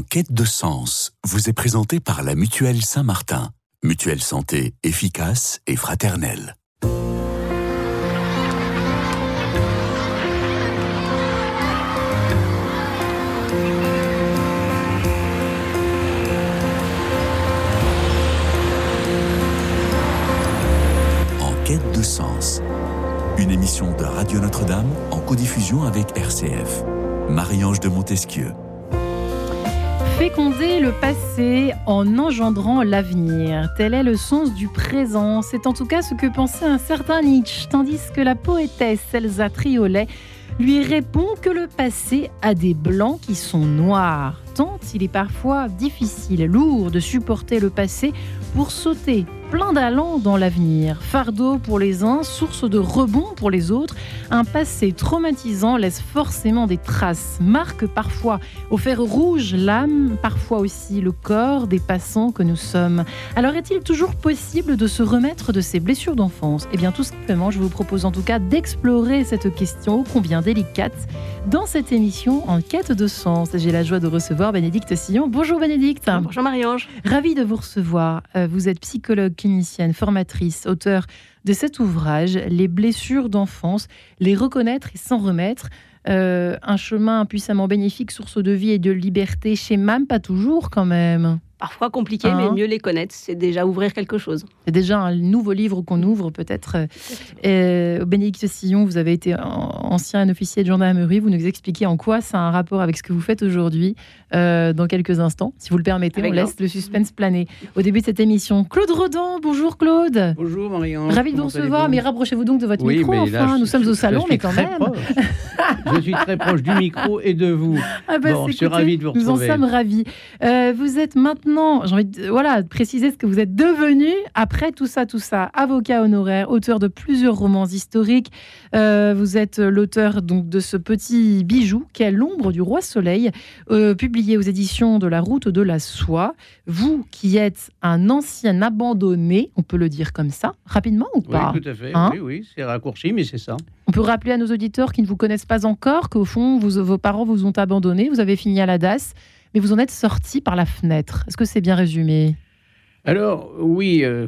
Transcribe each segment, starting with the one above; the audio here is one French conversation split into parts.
En quête de sens, vous est présenté par la Mutuelle Saint-Martin. Mutuelle santé efficace et fraternelle. En quête de sens. Une émission de Radio Notre-Dame en codiffusion avec RCF. Marie-Ange de Montesquieu. Féconder le passé en engendrant l'avenir. Tel est le sens du présent. C'est en tout cas ce que pensait un certain Nietzsche, tandis que la poétesse Elsa Triolet lui répond que le passé a des blancs qui sont noirs. Tant il est parfois difficile, lourd de supporter le passé pour sauter plein d'allant dans l'avenir. Fardeau pour les uns, source de rebond pour les autres. Un passé traumatisant laisse forcément des traces, marque parfois au fer rouge l'âme, parfois aussi le corps des passants que nous sommes. Alors est-il toujours possible de se remettre de ces blessures d'enfance? Eh bien tout simplement, je vous propose en tout cas d'explorer cette question ô combien délicate dans cette émission en quête de sens. J'ai la joie de recevoir Bénédicte Sillon. Bonjour Bénédicte. Bonjour Marie-Ange. Ravi de vous recevoir. Euh, Vous êtes psychologue clinicienne, formatrice, auteur de cet ouvrage, Les blessures d'enfance, les reconnaître et s'en remettre. Euh, un chemin puissamment bénéfique, source de vie et de liberté chez MAM, pas toujours quand même. Parfois compliqué, Hein mais mieux les connaître, c'est déjà ouvrir quelque chose. C'est déjà un nouveau livre qu'on ouvre peut-être. Euh, Bénédicte Sillon, vous avez été ancien officier de gendarmerie. Vous nous expliquez en quoi ça a un rapport avec ce que vous faites aujourd'hui euh, dans quelques instants. Si vous le permettez, Avec on laisse le suspense planer. Au début de cette émission, Claude Rodan, bonjour Claude. Bonjour Marianne. Ravi de vous recevoir, mais rapprochez-vous donc de votre Oui, micro. mais là, enfin, je- nous sommes au salon, mais quand même. je suis très proche du micro et de vous. Ah bah, Bon, je suis ravi de vous Nous en retrouver. sommes ravis. Euh, vous êtes maintenant, j'ai envie de voilà, de préciser ce que vous êtes devenu après tout ça, tout ça. Avocat honoraire, auteur de plusieurs romans historiques. Euh, vous êtes l'auteur donc de ce petit bijou qui est L'ombre du roi soleil, euh, publié aux éditions de la Route de la Soie. Vous qui êtes un ancien abandonné, on peut le dire comme ça, rapidement ou Oui, pas tout à fait. Hein oui, oui, c'est raccourci, mais c'est ça. On peut rappeler à nos auditeurs qui ne vous connaissent pas encore qu'au fond, vous- vos parents vous ont abandonné, vous avez fini à la DAS, mais vous en êtes sorti par la fenêtre. Est-ce que c'est bien résumé? Alors, oui, euh,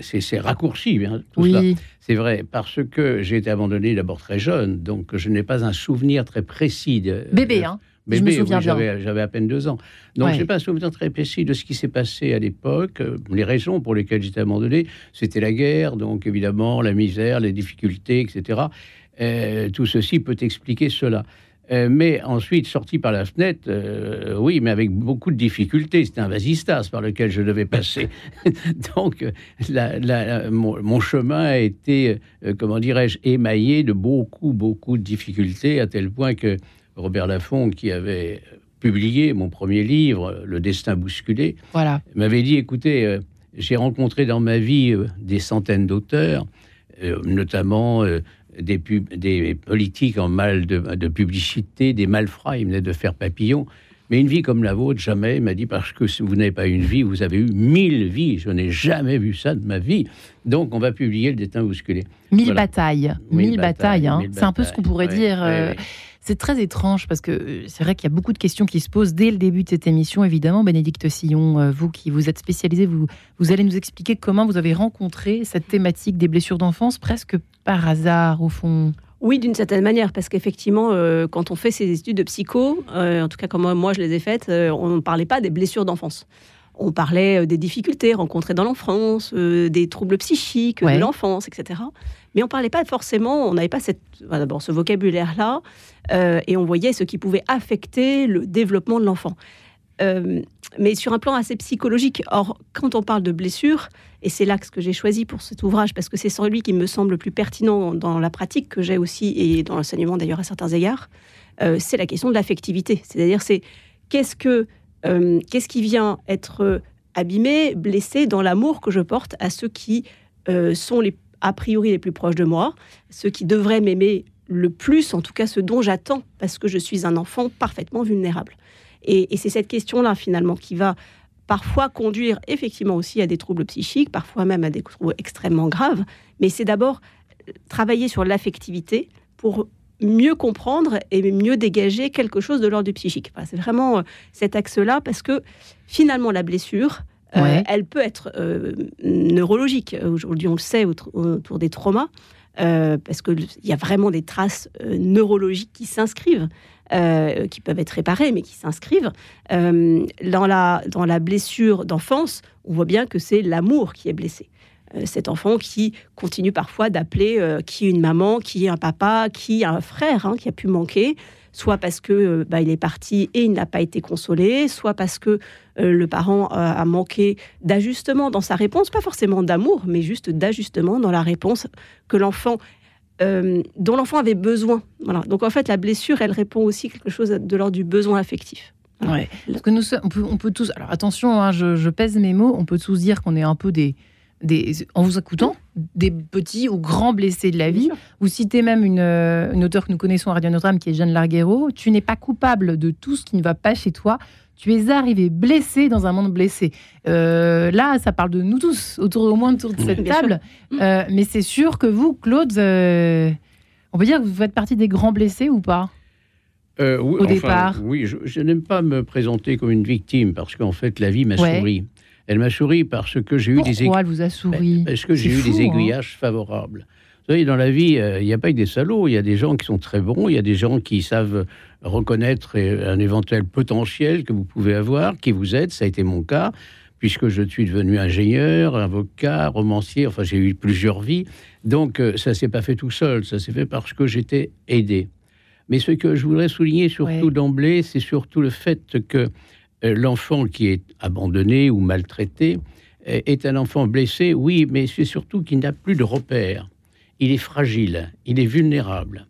c'est- raccourci, bien, tout cela. Oui, C'est vrai, parce que j'ai été abandonné d'abord très jeune, donc je n'ai pas un souvenir très précis. De, bébé, hein Bébé, oui, j'avais à peine deux ans. Donc, Ouais. je n'ai pas un souvenir très précis de ce qui s'est passé à l'époque. Euh, Les raisons pour lesquelles j'étais abandonné, c'était la guerre, donc évidemment, la misère, les difficultés, etc. Euh, tout ceci peut expliquer cela. Euh, mais ensuite, sorti par la fenêtre, euh, oui, mais avec beaucoup de difficultés. C'était un vasistas par lequel je devais passer. Donc, la- la- mon, mon chemin a été, euh, comment dirais-je, émaillé de beaucoup, beaucoup de difficultés, à tel point que Robert Laffont, qui avait publié mon premier livre, Le destin bousculé, voilà. m'avait dit, écoutez, j'ai rencontré dans ma vie des centaines d'auteurs, notamment des, pub- des politiques en mal de, de publicité, des malfrats, il venait de faire papillon. Mais une vie comme la vôtre, jamais, il m'a dit, parce que vous n'avez pas une vie, vous avez eu mille vies. Je n'ai jamais vu ça de ma vie. Donc, on va publier le destin bousculé. Mille Voilà. batailles. Mille Mille batailles. batailles, hein. C'est un peu ce qu'on pourrait Ouais, dire. ouais, euh, ouais. C'est très étrange parce que euh, c'est vrai qu'il y a beaucoup de questions qui se posent dès le début de cette émission. Évidemment, Bénédicte Sillon, euh, vous qui vous êtes spécialisé, vous, vous allez nous expliquer comment vous avez rencontré cette thématique des blessures d'enfance presque par hasard, au fond. Oui, d'une certaine manière, parce qu'effectivement, euh, quand on fait ces études de psycho, euh, en tout cas comme moi, je les ai faites, euh, on ne parlait pas des blessures d'enfance. On parlait des difficultés rencontrées dans l'enfance, des troubles psychiques Ouais. de l'enfance, etc. Mais on ne parlait pas forcément, on n'avait pas cette, d'abord ce vocabulaire-là, et on voyait ce qui pouvait affecter le développement de l'enfant. Euh, mais sur un plan assez psychologique. Or, quand on parle de blessures, et c'est l'axe que j'ai choisi pour cet ouvrage, parce que c'est celui qui me semble le plus pertinent dans la pratique que j'ai aussi, et dans l'enseignement d'ailleurs à certains égards, euh, c'est la question de l'affectivité. C'est-à-dire, c'est qu'est-ce que euh, qui vient être abîmé, blessé dans l'amour que je porte à ceux qui sont a priori les plus proches de moi, ceux qui devraient m'aimer le plus, en tout cas ceux dont j'attends, parce que je suis un enfant parfaitement vulnérable. Et, et c'est cette question-là, finalement, qui va parfois conduire effectivement aussi à des troubles psychiques, parfois même à des troubles extrêmement graves. Mais c'est d'abord euh, travailler sur l'affectivité pour mieux comprendre et mieux dégager quelque chose de l'ordre du psychique. c'est vraiment euh, cet axe-là parce que finalement la blessure, euh, elle peut être neurologique. Aujourd'hui, on le sait autour, des traumas. parce qu'il y a vraiment des traces neurologiques qui s'inscrivent, qui peuvent être réparées, mais qui s'inscrivent. dans, la, dans la blessure d'enfance, on voit bien que c'est l'amour qui est blessé. Euh, cet enfant qui continue parfois d'appeler euh, qui une maman, qui un papa, qui un frère hein, qui a pu manquer, soit parce que euh, bah, il est parti et il n'a pas été consolé, soit parce que le parent a manqué d'ajustement dans sa réponse, pas forcément d'amour, mais juste d'ajustement dans la réponse que l'enfant dont l'enfant avait besoin. Voilà. Donc en fait, la blessure, elle répond aussi quelque chose de l'ordre du besoin affectif. Ouais. Parce que nous, on peut, on peut tous. Alors attention, hein, je, je, pèse mes mots. On peut tous dire qu'on est un peu des, en vous écoutant, des petits ou grands blessés de la vie. Vous citez même une, euh, une auteure que nous connaissons à Radio Notre-Dame, qui est Jeanne Larguero. Tu n'es pas coupable de tout ce qui ne va pas chez toi. Tu es arrivé blessé dans un monde blessé. Euh, là, ça parle de nous tous, autour au moins autour de cette table. Euh, mais c'est sûr que vous, Claude, on peut dire que vous faites partie des grands blessés ou pas? Oui, au départ. Oui, je, n'aime pas me présenter comme une victime parce qu'en fait, la vie m'a souri. Elle m'a souri parce que j'ai eu des aiguillages. elle vous a souri? ben, Parce que j'ai eu des hein. aiguillages favorables. Vous savez, dans la vie, euh, il n'y a pas que des salauds. Il y a des gens qui sont très bons. Il y a des gens qui savent reconnaître un éventuel potentiel que vous pouvez avoir, qui vous aident. Ça a été mon cas, puisque je suis devenu ingénieur, avocat, romancier. Enfin, j'ai eu plusieurs vies. Donc, euh, ça s'est pas fait tout seul. Ça s'est fait parce que j'étais aidé. Mais ce que je voudrais souligner surtout d'emblée, c'est surtout le fait que euh, l'enfant qui est abandonné ou maltraité euh, est un enfant blessé, oui, mais c'est surtout qu'il n'a plus de repères. Il est fragile, il est vulnérable.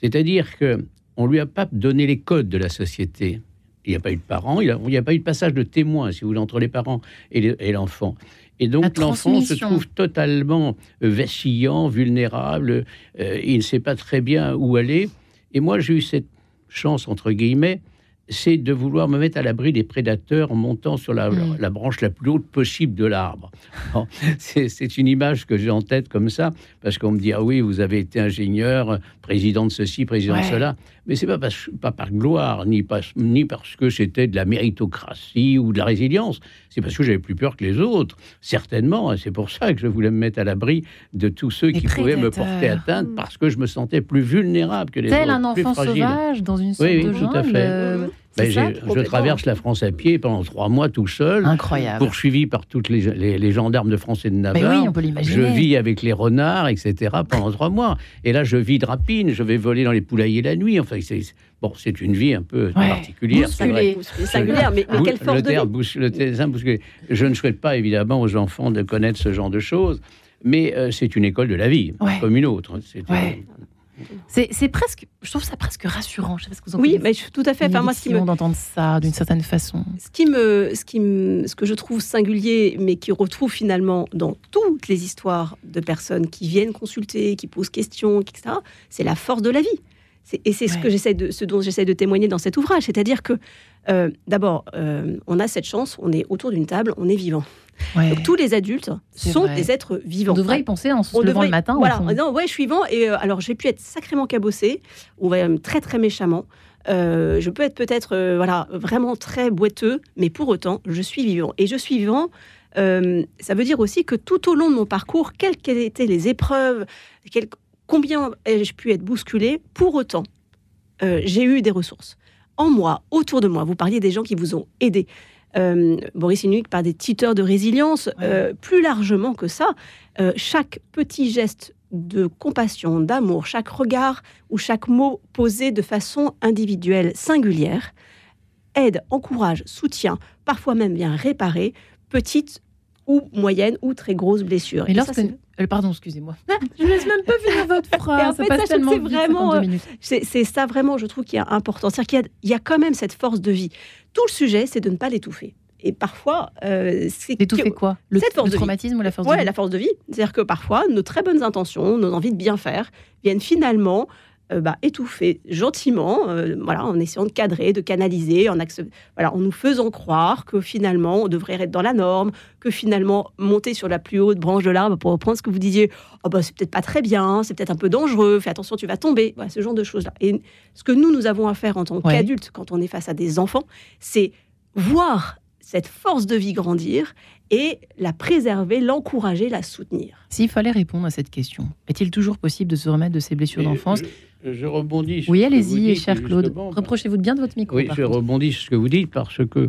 C'est-à-dire que on lui a pas donné les codes de la société. Il n'y a pas eu de parents, il n'y a, pas eu de passage de témoin, si vous voulez, entre les parents et l'enfant. Et donc l'enfant se trouve totalement euh, vacillant, vulnérable, il ne sait pas très bien où aller. Et moi, j'ai eu cette chance, entre guillemets, c'est de vouloir me mettre à l'abri des prédateurs en montant sur la, mm. branche la plus haute possible de l'arbre. c'est une image que j'ai en tête comme ça, parce qu'on me dit, ah oui, vous avez été ingénieur, président de ceci, président de cela. Mais c'est pas, pas par gloire, ni, ni parce que c'était de la méritocratie ou de la résilience. C'est parce que j'avais plus peur que les autres, certainement. Et c'est pour ça que je voulais me mettre à l'abri de tous ceux qui pouvaient me porter atteinte, parce que je me sentais plus vulnérable que les autres. Tel un enfant sauvage dans une sorte oui, de tout à fait. Ben, je traverse la France à pied pendant trois mois tout seul. Incroyable. Poursuivi par toutes les, les, gendarmes de France et de Navarre. oui, on peut je vis avec les renards, etc. pendant trois mois. Et là, je vis de rapine, je vais voler dans les poulaillers la nuit. Enfin, c'est bon, c'est une vie un peu particulière. singulière, mais, quelle force de vie le Je ne souhaite pas évidemment aux enfants de connaître ce genre de choses, mais euh, c'est une école de la vie, comme une autre. C'est c'est presque, je trouve ça presque rassurant. Je sais pas ce que vous en oui, mais tout à fait. Enfin, moi, ce qui me d'entendre ça d'une certaine façon. Ce qui me, ce qui me, ce que je trouve singulier, mais qui retrouve finalement dans toutes les histoires de personnes qui viennent consulter, qui posent questions, etc. C'est la force de la vie. Et c'est ce que j'essaie de, ce dont j'essaie de témoigner dans cet ouvrage, c'est-à-dire que euh, d'abord, euh, on a cette chance, on est autour d'une table, on est vivant. Donc, tous les adultes sont des êtres vivants. On devrait y penser en se levant le matin. Voilà, en disant, ouais, je suis vivant. Et euh, alors, j'ai pu être sacrément cabossé, ou même très, très méchamment. je peux être peut-être voilà, vraiment très boiteux, mais pour autant, je suis vivant. Et je suis vivant, ça veut dire aussi que tout au long de mon parcours, quelles qu'aient été les épreuves, combien ai-je pu être bousculé, pour autant, j'ai eu des ressources en moi, autour de moi. Vous parliez des gens qui vous ont aidé. Euh, Boris Inuit par des titeurs de résilience. Euh, plus largement que ça, euh, chaque petit geste de compassion, d'amour, chaque regard ou chaque mot posé de façon individuelle, singulière, aide, encourage, soutient, parfois même vient réparer petite ou moyenne ou très grosse blessure. Et, lorsque, euh, pardon, excusez-moi. Je ne laisse même pas finir votre phrase. en fait, c'est vraiment, euh, c'est ça vraiment, je trouve, qui est important. C'est-à-dire qu'il y, a quand même cette force de vie. Tout le sujet, c'est de ne pas l'étouffer. Et parfois, euh, c'est l'étouffer quoi? Le, cette force traumatisme ou la force de vie? la force de vie. C'est-à-dire que parfois, nos très bonnes intentions, nos envies de bien faire, viennent finalement euh, bah, étouffer gentiment, euh, voilà, en essayant de cadrer, de canaliser, en, voilà, en nous faisant croire que finalement on devrait être dans la norme, que finalement monter sur la plus haute branche de l'arbre, pour reprendre ce que vous disiez, oh bah, c'est peut-être pas très bien, c'est peut-être un peu dangereux, fais attention, tu vas tomber, voilà, ce genre de choses-là. Et ce que nous, nous avons à faire en tant qu'adultes, quand on est face à des enfants, c'est voir cette force de vie grandir et la préserver, l'encourager, la soutenir. S'il fallait répondre à cette question, est-il toujours possible de se remettre de ces blessures d'enfance je, rebondis. oui, allez-y, cher Claude. Reprochez-vous bien de votre micro. Oui, je rebondis sur ce que vous dites parce que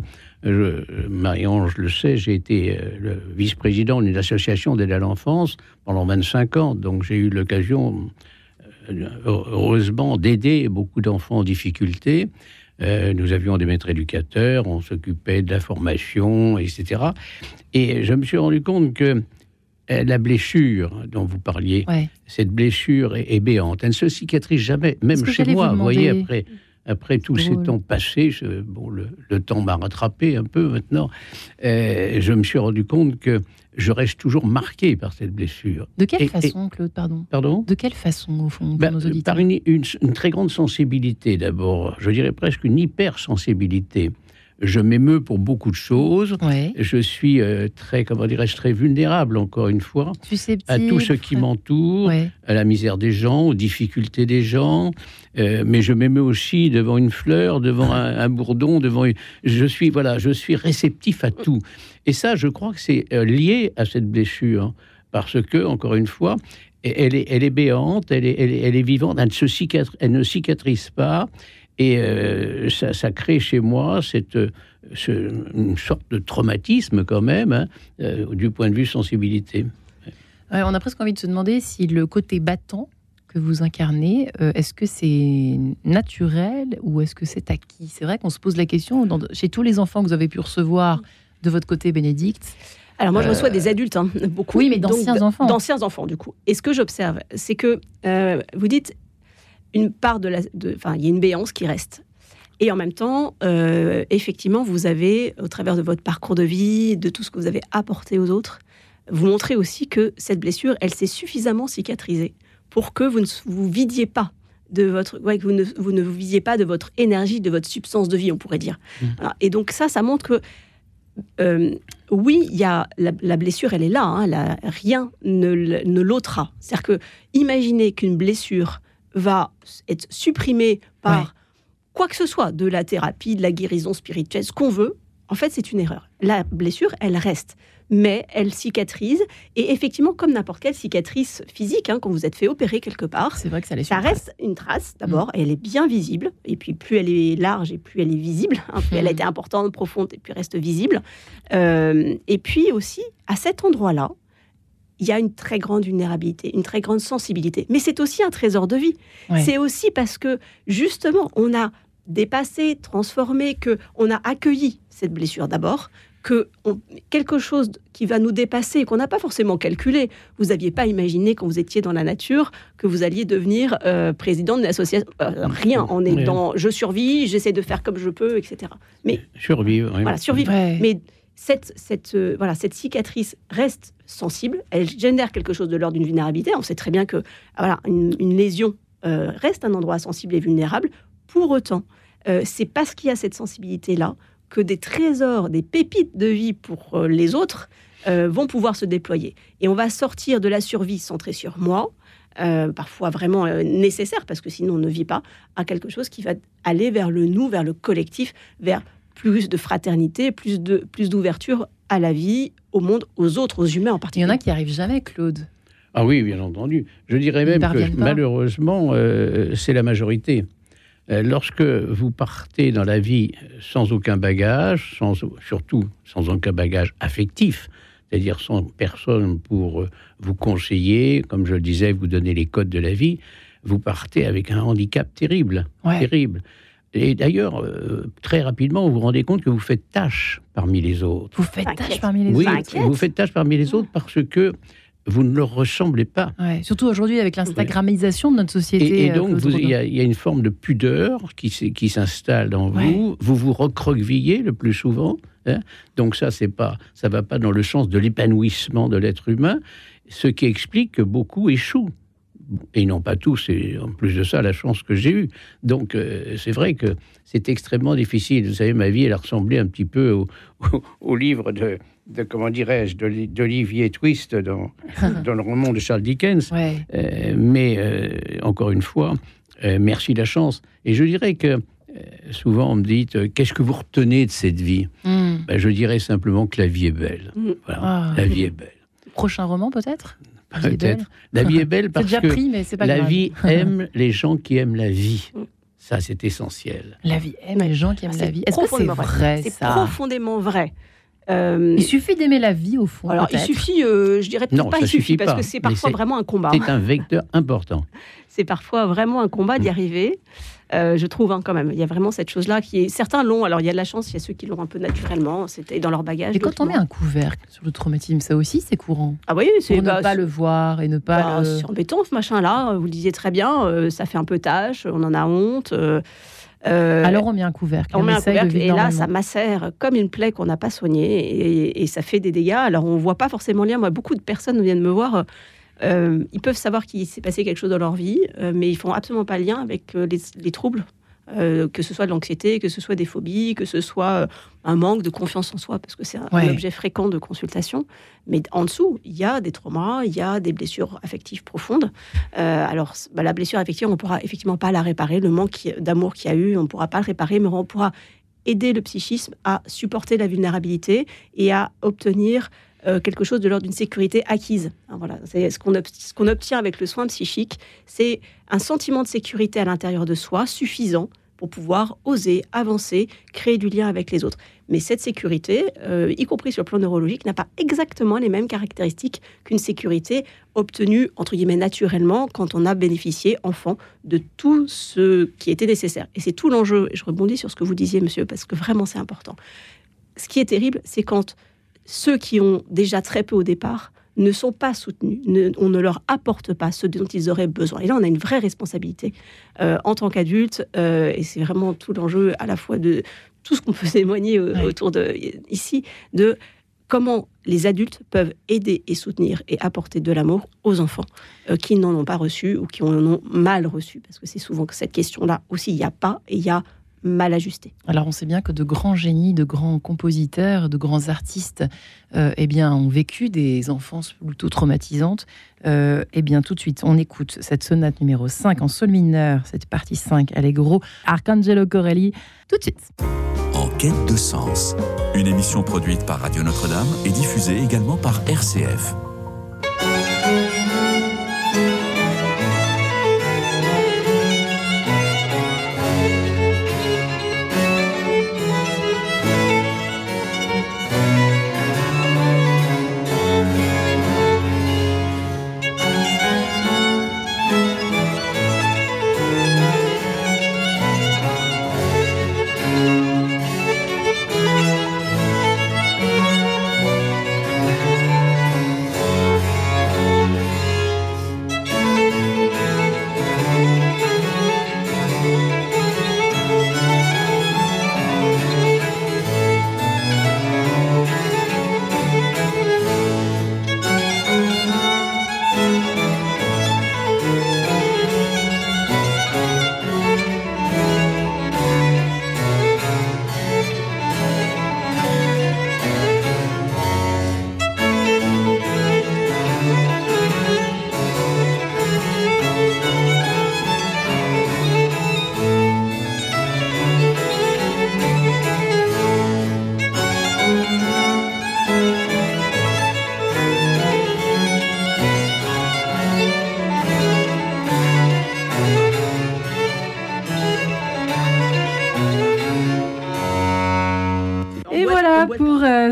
Marie-Ange le sait, j'ai été euh, le vice-président d'une association d'aide à l'enfance pendant 25 ans, donc j'ai eu l'occasion, euh, heureusement, d'aider beaucoup d'enfants en difficulté. Euh, nous avions des maîtres éducateurs, on s'occupait de la formation, etc. Et je me suis rendu compte que euh, la blessure dont vous parliez, cette blessure est, béante. Elle ne se cicatrise jamais, même chez moi. Vous, voyez, après, après tous ces temps passés, bon, le, temps m'a rattrapé un peu maintenant. Euh, je me suis rendu compte que je reste toujours marqué par cette blessure. De quelle façon, Claude, pardon? Pardon? De quelle façon, au fond, ben, Par une, très grande sensibilité, d'abord. Je dirais presque une hypersensibilité. Je m'émeus pour beaucoup de choses. Je suis euh, très, comment dirais-je, très vulnérable, encore une fois, à tout ce qui m'entoure, à la misère des gens, aux difficultés des gens. Euh, mais je m'émeus aussi devant une fleur, devant un, bourdon, devant. Je suis, voilà, je suis réceptif à tout. Et ça, je crois que c'est euh, lié à cette blessure, parce que, encore une fois, elle est, béante, elle est, vivante, elle ne, cicatrise pas. Et euh, ça, crée chez moi cette, une sorte de traumatisme quand même, hein, du point de vue sensibilité. on a presque envie de se demander si le côté battant que vous incarnez, euh, est-ce que c'est naturel ou est-ce que c'est acquis? C'est vrai qu'on se pose la question chez tous les enfants que vous avez pu recevoir de votre côté, Bénédicte. Alors moi, je reçois des adultes, hein, beaucoup. Oui, mais d'anciens enfants. D'anciens enfants, du coup. Et ce que j'observe, c'est que euh, vous dites une part de la, enfin, il y a une béance qui reste. Et en même temps, euh, effectivement, vous avez, au travers de votre parcours de vie, de tout ce que vous avez apporté aux autres, vous montrez aussi que cette blessure, elle s'est suffisamment cicatrisée pour que vous ne vous vidiez pas de votre, ouais, que vous ne, vous ne vous visiez pas de votre énergie, de votre substance de vie, on pourrait dire. Mmh. Et donc ça, ça montre que euh, oui, il y a la, blessure, elle est là. Hein, rien ne, ne l'ôtera. C'est-à-dire que imaginez qu'une blessure va être supprimée par quoi que ce soit, de la thérapie, de la guérison spirituelle, ce qu'on veut. En fait, c'est une erreur. La blessure, elle reste mais elle cicatrise. Et effectivement, comme n'importe quelle cicatrice physique, hein, quand vous êtes fait opérer quelque part, c'est vrai que ça, ça reste une trace d'abord, et mm. elle est bien visible. Et puis plus elle est large et plus elle est visible, hein, plus elle a mm. été importante, profonde et puis reste visible. Euh, et puis aussi, à cet endroit-là, il y a une très grande vulnérabilité, une très grande sensibilité. Mais c'est aussi un trésor de vie. C'est aussi parce que justement, on a dépassé, transformé, que on a accueilli cette blessure d'abord, que quelque chose qui va nous dépasser, qu'on n'a pas forcément calculé. Vous n'aviez pas imaginé quand vous étiez dans la nature que vous alliez devenir euh, président d'une association. Euh, rien, on est dans je survis, j'essaie de faire comme je peux, etc. Mais survivre. Voilà, survivre. Mais cette, cette, euh, voilà, cette cicatrice reste sensible, elle génère quelque chose de l'ordre d'une vulnérabilité. On sait très bien que voilà, une, lésion reste un endroit sensible et vulnérable. Pour autant, c'est parce qu'il y a cette sensibilité-là que des trésors, des pépites de vie pour euh, les autres euh, vont pouvoir se déployer. Et on va sortir de la survie centrée sur moi, euh, parfois vraiment nécessaire, parce que sinon on ne vit pas, à quelque chose qui va aller vers le nous, vers le collectif, vers plus de fraternité, plus de plus d'ouverture à la vie, au monde, aux autres, aux humains en particulier. Il y en a qui arrivent jamais, Claude. Ah oui, bien entendu. Je dirais même que malheureusement, c'est la majorité. Euh, lorsque vous partez dans la vie sans aucun bagage, sans, surtout sans aucun bagage affectif, c'est-à-dire sans personne pour euh, vous conseiller, comme je le disais, vous donner les codes de la vie, vous partez avec un handicap terrible, terrible. Et d'ailleurs, euh, très rapidement, vous vous rendez compte que vous faites tâche parmi les autres. Vous faites tâche parmi les autres. Oui, vous faites tâche parmi les autres parce que vous ne leur ressemblez pas. surtout aujourd'hui avec l'instagramisation de notre société. Et, euh, donc, il y, a une forme de pudeur qui, qui s'installe dans vous. Vous vous recroquevillez le plus souvent. Hein. donc ça, c'est pas, ça va pas dans le sens de l'épanouissement de l'être humain, ce qui explique que beaucoup échouent et ils n'ont pas tous, et en plus de ça, la chance que j'ai eue. Donc, euh, c'est vrai que c'est extrêmement difficile. Vous savez, ma vie, elle a ressemblé un petit peu au, au, livre de, de, comment dirais-je, d'Olivier Twist dans, dans le roman de Charles Dickens. Euh, mais, euh, encore une fois, merci la chance. Et je dirais que souvent on me dit qu'est-ce que vous retenez de cette vie? Hmm. ben, Je dirais simplement que la vie est belle. Hmm. Voilà, ah. la vie est belle. Prochain roman peut-être? Peut-être. La vie est belle parce que la vie aime les gens qui aiment la vie. Ça, c'est essentiel. La vie aime les gens qui aiment la vie. Est-ce que c'est vrai, C'est profondément vrai. Euh, il suffit d'aimer la vie au fond. Alors, il suffit, euh, je dirais peut-être pas il suffit, parce que c'est parfois vraiment un combat. C'est un vecteur important. c'est parfois vraiment un combat d'y arriver. Euh, je trouve hein, quand même. Il y a vraiment cette chose-là qui est. Certains l'ont, alors il y a de la chance, il y a ceux qui l'ont un peu naturellement, c'était dans leur bagage. Et quand on met un couvercle sur le traumatisme, ça aussi c'est courant. Ah oui, c'est. Pour ne pas le voir et ne pas. Bah, C'est embêtant ce machin-là, vous le disiez très bien, euh, ça fait un peu tâche, on en a honte. Euh, alors on met un couvercle. On, met un couvercle et là ça macère comme une plaie qu'on n'a pas soignée et, ça fait des dégâts. Alors on voit pas forcément le lien. Moi, beaucoup de personnes viennent me voir euh, ils peuvent savoir qu'il s'est passé quelque chose dans leur vie, euh, mais ils font absolument pas le lien avec les, troubles, que ce soit de l'anxiété, que ce soit des phobies, que ce soit un manque de confiance en soi, parce que c'est un, objet fréquent de consultation. Mais en dessous, il y a des traumas, il y a des blessures affectives profondes. alors, bah, la blessure affective, on pourra effectivement pas la réparer. Le manque d'amour qu'il y a eu, on pourra pas le réparer, mais on pourra aider le psychisme à supporter la vulnérabilité et à obtenir euh, quelque chose de l'ordre d'une sécurité acquise. Hein, voilà, c'est ce qu'on qu'on obtient avec le soin psychique, c'est un sentiment de sécurité à l'intérieur de soi suffisant pour pouvoir oser avancer, créer du lien avec les autres. Mais cette sécurité, euh, y compris sur le plan neurologique, n'a pas exactement les mêmes caractéristiques qu'une sécurité obtenue, entre guillemets, naturellement, quand on a bénéficié, enfant, de tout ce qui était nécessaire. Et c'est tout l'enjeu, et je rebondis sur ce que vous disiez, monsieur, parce que vraiment c'est important. Ce qui est terrible, c'est quand ceux qui ont déjà très peu au départ ne sont pas soutenus, on ne leur apporte pas ce dont ils auraient besoin. Et là, on a une vraie responsabilité euh, en tant qu'adulte, euh, et c'est vraiment tout l'enjeu à la fois de tout ce qu'on peut témoigner euh, autour de ici, de comment les adultes peuvent aider et soutenir et apporter de l'amour aux enfants qui n'en ont pas reçu ou qui en ont mal reçu, parce que c'est souvent que cette question-là aussi, il n'y a pas, et il y a mal ajusté. Alors on sait bien que de grands génies, de grands compositeurs, de grands artistes euh, eh bien, ont vécu des enfances plutôt traumatisantes. Euh, eh bien tout de suite, on écoute cette sonate numéro 5 en sol mineur, cette partie 5 Allegro, Arcangelo Corelli, tout de suite. En quête de sens, une émission produite par Radio Notre-Dame et diffusée également par RCF.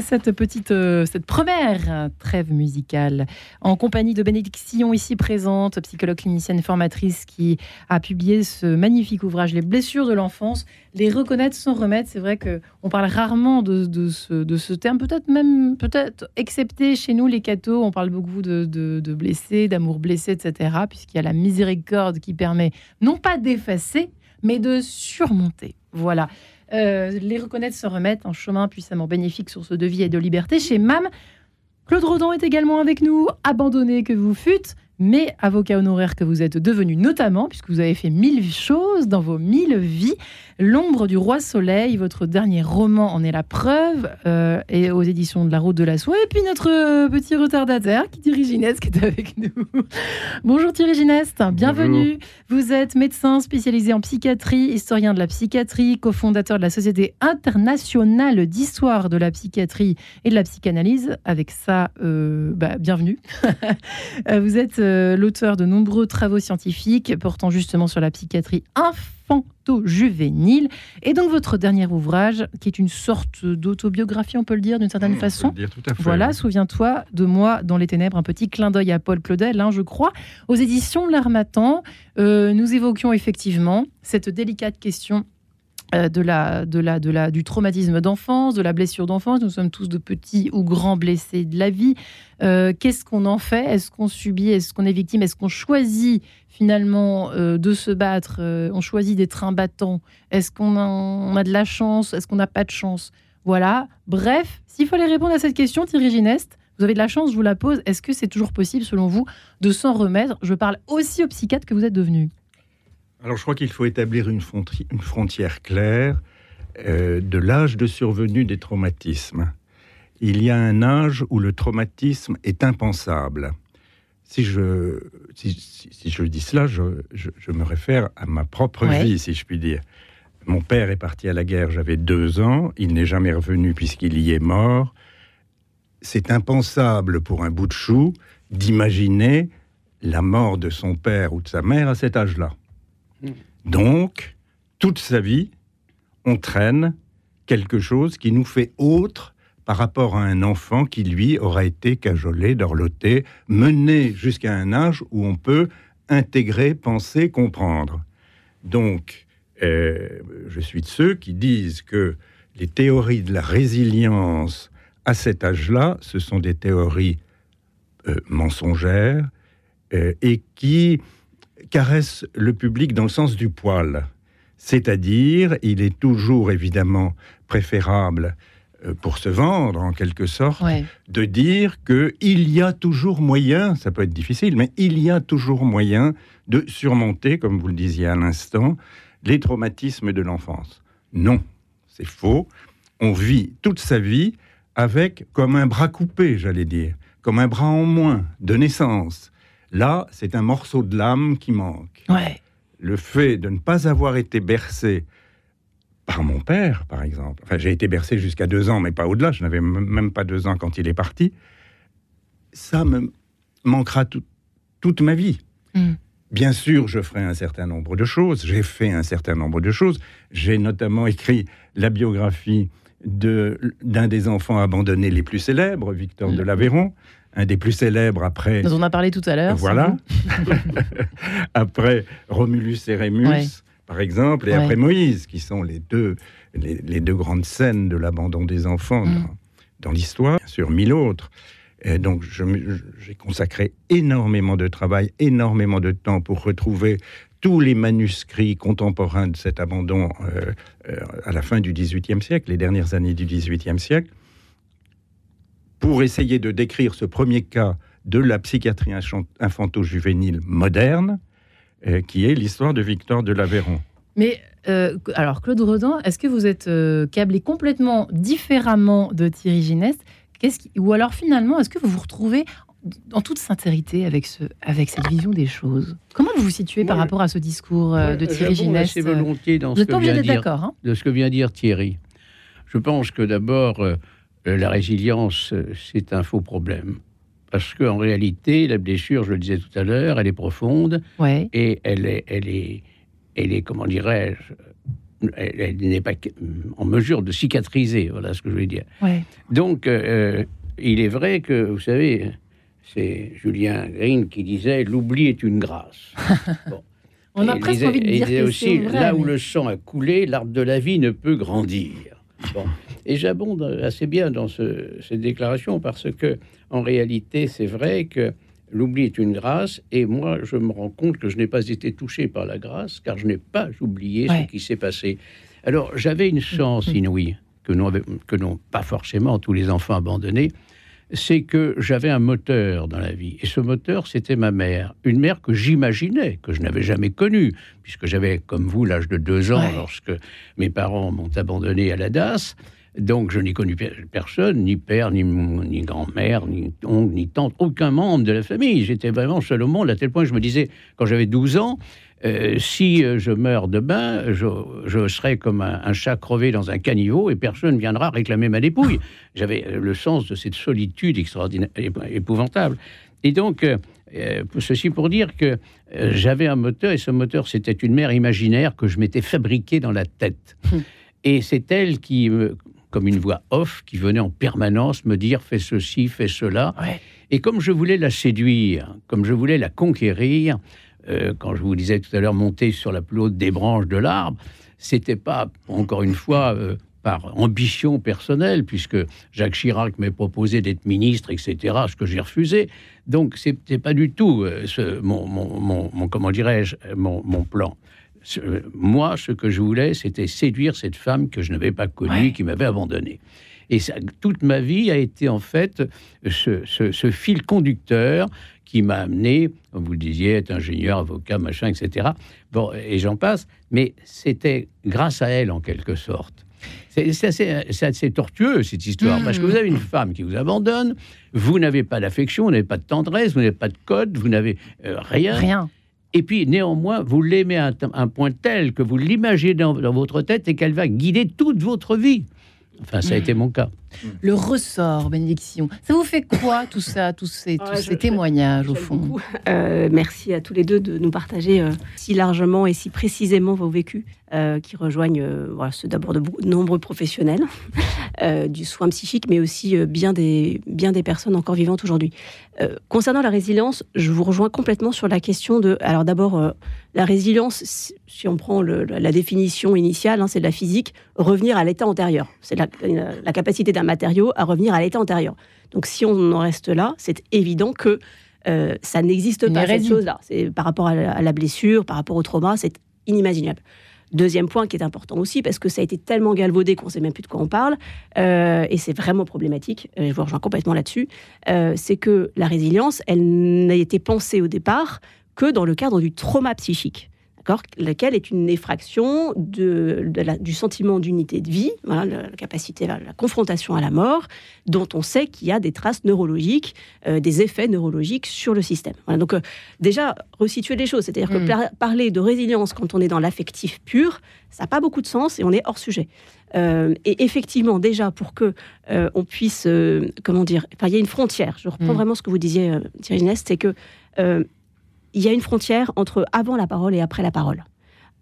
Cette petite, euh, cette première trêve musicale en compagnie de Bénédicte Sillon ici présente, psychologue clinicienne formatrice qui a publié ce magnifique ouvrage Les blessures de l'enfance, les reconnaître sans remettre. C'est vrai que on parle rarement de, de, ce, de ce, terme, peut-être même, peut-être excepté chez nous les cathos, on parle beaucoup de, de blessés, d'amour blessé, etc. Puisqu'il y a la miséricorde qui permet non pas d'effacer, mais de surmonter. Voilà. Euh, les reconnaître se remettre en chemin puissamment bénéfique, source de vie et de liberté chez MAM. Claude Rodon est également avec nous. Abandonné que vous fûtes, mais avocat honoraire que vous êtes devenu notamment, puisque vous avez fait mille choses dans vos mille vies. L'ombre du roi soleil, votre dernier roman en est la preuve, euh, et aux éditions de la Route de la Soie. Et puis notre euh, petit retardataire qui Thierry Gineste qui est avec nous. Bonjour Thierry Gineste, bienvenue. Vous êtes médecin spécialisé en psychiatrie, historien de la psychiatrie, cofondateur de la Société internationale d'histoire de la psychiatrie et de la psychanalyse. Avec ça, euh, bah, bienvenue. vous êtes l'auteur de nombreux travaux scientifiques portant justement sur la psychiatrie infanto-juvénile. Et donc votre dernier ouvrage, qui est une sorte d'autobiographie, on peut le dire d'une certaine façon. voilà, souviens-toi de moi dans les ténèbres, un petit clin d'œil à Paul Claudel, hein, je crois. Aux éditions L'Armatan, euh, nous évoquions effectivement cette délicate question de la, de la, de la, du traumatisme d'enfance, de la blessure d'enfance. Nous sommes tous de petits ou grands blessés de la vie. Euh, qu'est-ce qu'on en fait? Est-ce qu'on subit? Est-ce qu'on est victime? Est-ce qu'on choisit finalement euh, de se battre? On choisit d'être un battant Est-ce qu'on a, a, de la chance? Est-ce qu'on n'a pas de chance? Voilà. Bref, s'il fallait répondre à cette question, Thierry Gineste, vous avez de la chance, je vous la pose. Est-ce que c'est toujours possible, selon vous, de s'en remettre? Je parle aussi au psychiatre que vous êtes devenu. Alors je crois qu'il faut établir une, frontière claire euh, de l'âge de survenue des traumatismes. Il y a un âge où le traumatisme est impensable. Si je, si, je dis cela, je, me réfère à ma propre vie, si je puis dire. Mon père est parti à la guerre, j'avais deux ans, il n'est jamais revenu puisqu'il y est mort. C'est impensable pour un bout de chou d'imaginer la mort de son père ou de sa mère à cet âge-là. Donc, toute sa vie, on traîne quelque chose qui nous fait autre par rapport à un enfant qui, lui, aura été cajolé, dorloté, mené jusqu'à un âge où on peut intégrer, penser, comprendre. Donc, euh, je suis de ceux qui disent que les théories de la résilience à cet âge-là, ce sont des théories euh, mensongères euh, et qui caresse le public dans le sens du poil. C'est-à-dire, il est toujours évidemment préférable euh, pour se vendre en quelque sorte, de dire qu'il y a toujours moyen, ça peut être difficile, mais il y a toujours moyen de surmonter, comme vous le disiez à l'instant, les traumatismes de l'enfance. Non, c'est faux. On vit toute sa vie avec comme un bras coupé, j'allais dire, comme un bras en moins de naissance. Là, c'est un morceau de l'âme qui manque. Le fait de ne pas avoir été bercé par mon père, par exemple. Enfin, j'ai été bercé jusqu'à deux ans, mais pas au-delà. Je n'avais même pas deux ans quand il est parti. Ça me manquera toute ma vie. Hmm. Bien sûr, je ferai un certain nombre de choses. J'ai fait un certain nombre de choses. J'ai notamment écrit la biographie d'un des enfants abandonnés les plus célèbres, Victor de l'Aveyron un des plus célèbres après. Dont on a parlé tout à l'heure. Voilà. après Romulus et Rémus, par exemple, et après Moïse, qui sont les deux, les, deux grandes scènes de l'abandon des enfants mm. dans, l'histoire, sur mille autres. Et donc, j'ai consacré énormément de travail, énormément de temps pour retrouver tous les manuscrits contemporains de cet abandon euh, euh, à la fin du XVIIIe siècle, les dernières années du XVIIIe siècle pour essayer de décrire ce premier cas de la psychiatrie infanto-juvénile moderne, euh, qui est l'histoire de Victor de l'Aveyron. Mais euh, alors, Claude Rodin, est-ce que vous êtes euh, câblé complètement différemment de Thierry Gineste? Ou alors finalement, est-ce que vous vous retrouvez en toute sincérité avec, ce, avec cette vision des choses? Comment vous vous situez par rapport à ce discours de Thierry Gineste volontiers dans ce que vient dire, hein? de ce que vient dire Thierry. Je pense que d'abord, euh, la résilience, euh, c'est un faux problème. Parce qu'en réalité, la blessure, je le disais tout à l'heure, elle est profonde et elle est, elle est, elle est, comment dirais-je, elle, n'est pas en mesure de cicatriser. Voilà ce que je veux dire. Donc, euh, il est vrai que, vous savez, c'est Julien Green qui disait l'oubli est une grâce. On a presque envie de dire que aussi, vrai, là où le sang a coulé, l'arbre de la vie ne peut grandir. Et j'abonde assez bien dans ce, cette déclaration parce que, en réalité, c'est vrai que l'oubli est une grâce et moi, je me rends compte que je n'ai pas été touché par la grâce car je n'ai pas oublié ce qui s'est passé. Alors, j'avais une chance mm-hmm. inouïe que n'ont que pas forcément tous les enfants abandonnés. c'est que j'avais un moteur dans la vie. Et ce moteur, c'était ma mère. Une mère que j'imaginais, que je n'avais jamais connue, puisque j'avais, comme vous, l'âge de deux ans lorsque mes parents m'ont abandonné à la DAS. Donc je n'ai connu personne, ni père, ni, ni grand-mère, ni oncle, ni tante, aucun membre de la famille. J'étais vraiment seul au monde, à tel point que je me disais, quand j'avais 12 ans, euh, si euh, je meurs demain, je, je serai comme un, chat crevé dans un caniveau et personne ne viendra réclamer ma dépouille. J'avais euh, le sens de cette solitude extraordinaire, épouvantable. Et donc, ceci pour dire que j'avais un moteur et ce moteur, c'était une mère imaginaire que je m'étais fabriquée dans la tête. Hum. Et c'est elle qui, comme une voix off, qui venait en permanence me dire fais ceci, fais cela. Et comme je voulais la séduire, comme je voulais la conquérir, euh, quand je vous disais tout à l'heure, monter sur la plus haute des branches de l'arbre, c'était pas, encore une fois, euh, par ambition personnelle, puisque Jacques Chirac m'ait proposé d'être ministre, etc., ce que j'ai refusé. Donc, c'était pas du tout euh, ce, mon, mon, comment dirais-je, mon, plan. Moi, ce que je voulais, c'était séduire cette femme que je n'avais pas connue, qui m'avait abandonné. Et ça, toute ma vie a été en fait ce, ce fil conducteur qui m'a amené, comme vous le disiez, être ingénieur, avocat, machin, etc. Bon, et j'en passe, mais c'était grâce à elle en quelque sorte. C'est assez, tortueux cette histoire, parce que vous avez une femme qui vous abandonne, vous n'avez pas d'affection, vous n'avez pas de tendresse, vous n'avez pas de code, vous n'avez euh, rien. Rien. Et puis, néanmoins, vous l'aimez à un, point tel que vous l'imaginez dans, votre tête et qu'elle va guider toute votre vie. Enfin, ça a été mon cas. Le ressort, bénédiction. Ça vous fait quoi tout ça, tous ces, tous ces témoignages au fond euh, Merci à tous les deux de nous partager euh, si largement et si précisément vos vécus, euh, qui rejoignent voilà, ceux d'abord de nombreux professionnels du soin psychique, mais aussi bien, des, bien des personnes encore vivantes aujourd'hui. concernant la résilience, je vous rejoins complètement sur la question de. Alors d'abord, la résilience, si on prend la définition initiale, hein, c'est de la physique, revenir à l'état antérieur. C'est la, la capacité d'un matériau à revenir à l'état antérieur. Donc si on en reste là, c'est évident que euh, ça n'existe pas, cette chose-là. C'est par rapport à la, blessure, par rapport au trauma, c'est inimaginable. Deuxième point qui est important aussi, parce que ça a été tellement galvaudé qu'on ne sait même plus de quoi on parle, euh, et c'est vraiment problématique, je vous rejoins complètement là-dessus, euh, c'est que la résilience, elle n'a été pensée au départ que dans le cadre du trauma psychique lequel est une effraction de, du sentiment d'unité de vie, la, capacité, la, la, confrontation à la mort, dont on sait qu'il y a des traces neurologiques, euh, des effets neurologiques sur le système. donc euh, déjà, resituer les choses, c'est-à-dire que mm. parler de résilience quand on est dans l'affectif pur, ça n'a pas beaucoup de sens et on est hors sujet. Euh, et effectivement, déjà, pour que on puisse, comment dire, il y a une frontière. Je reprends mm. vraiment ce que vous disiez, Thierry c'est que il y a une frontière entre avant la parole et après la parole.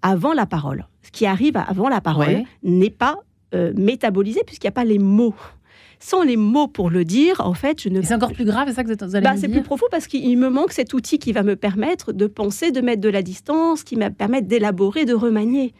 Avant la parole, ce qui arrive avant la parole n'est pas euh, métabolisé puisqu'il n'y a pas les mots. Sans les mots pour le dire, en fait, je ne. C'est encore plus grave, c'est ça que vous allez bah, C'est plus profond parce qu'il me manque cet outil qui va me permettre de penser, de mettre de la distance, qui va me permettre d'élaborer, de remanier.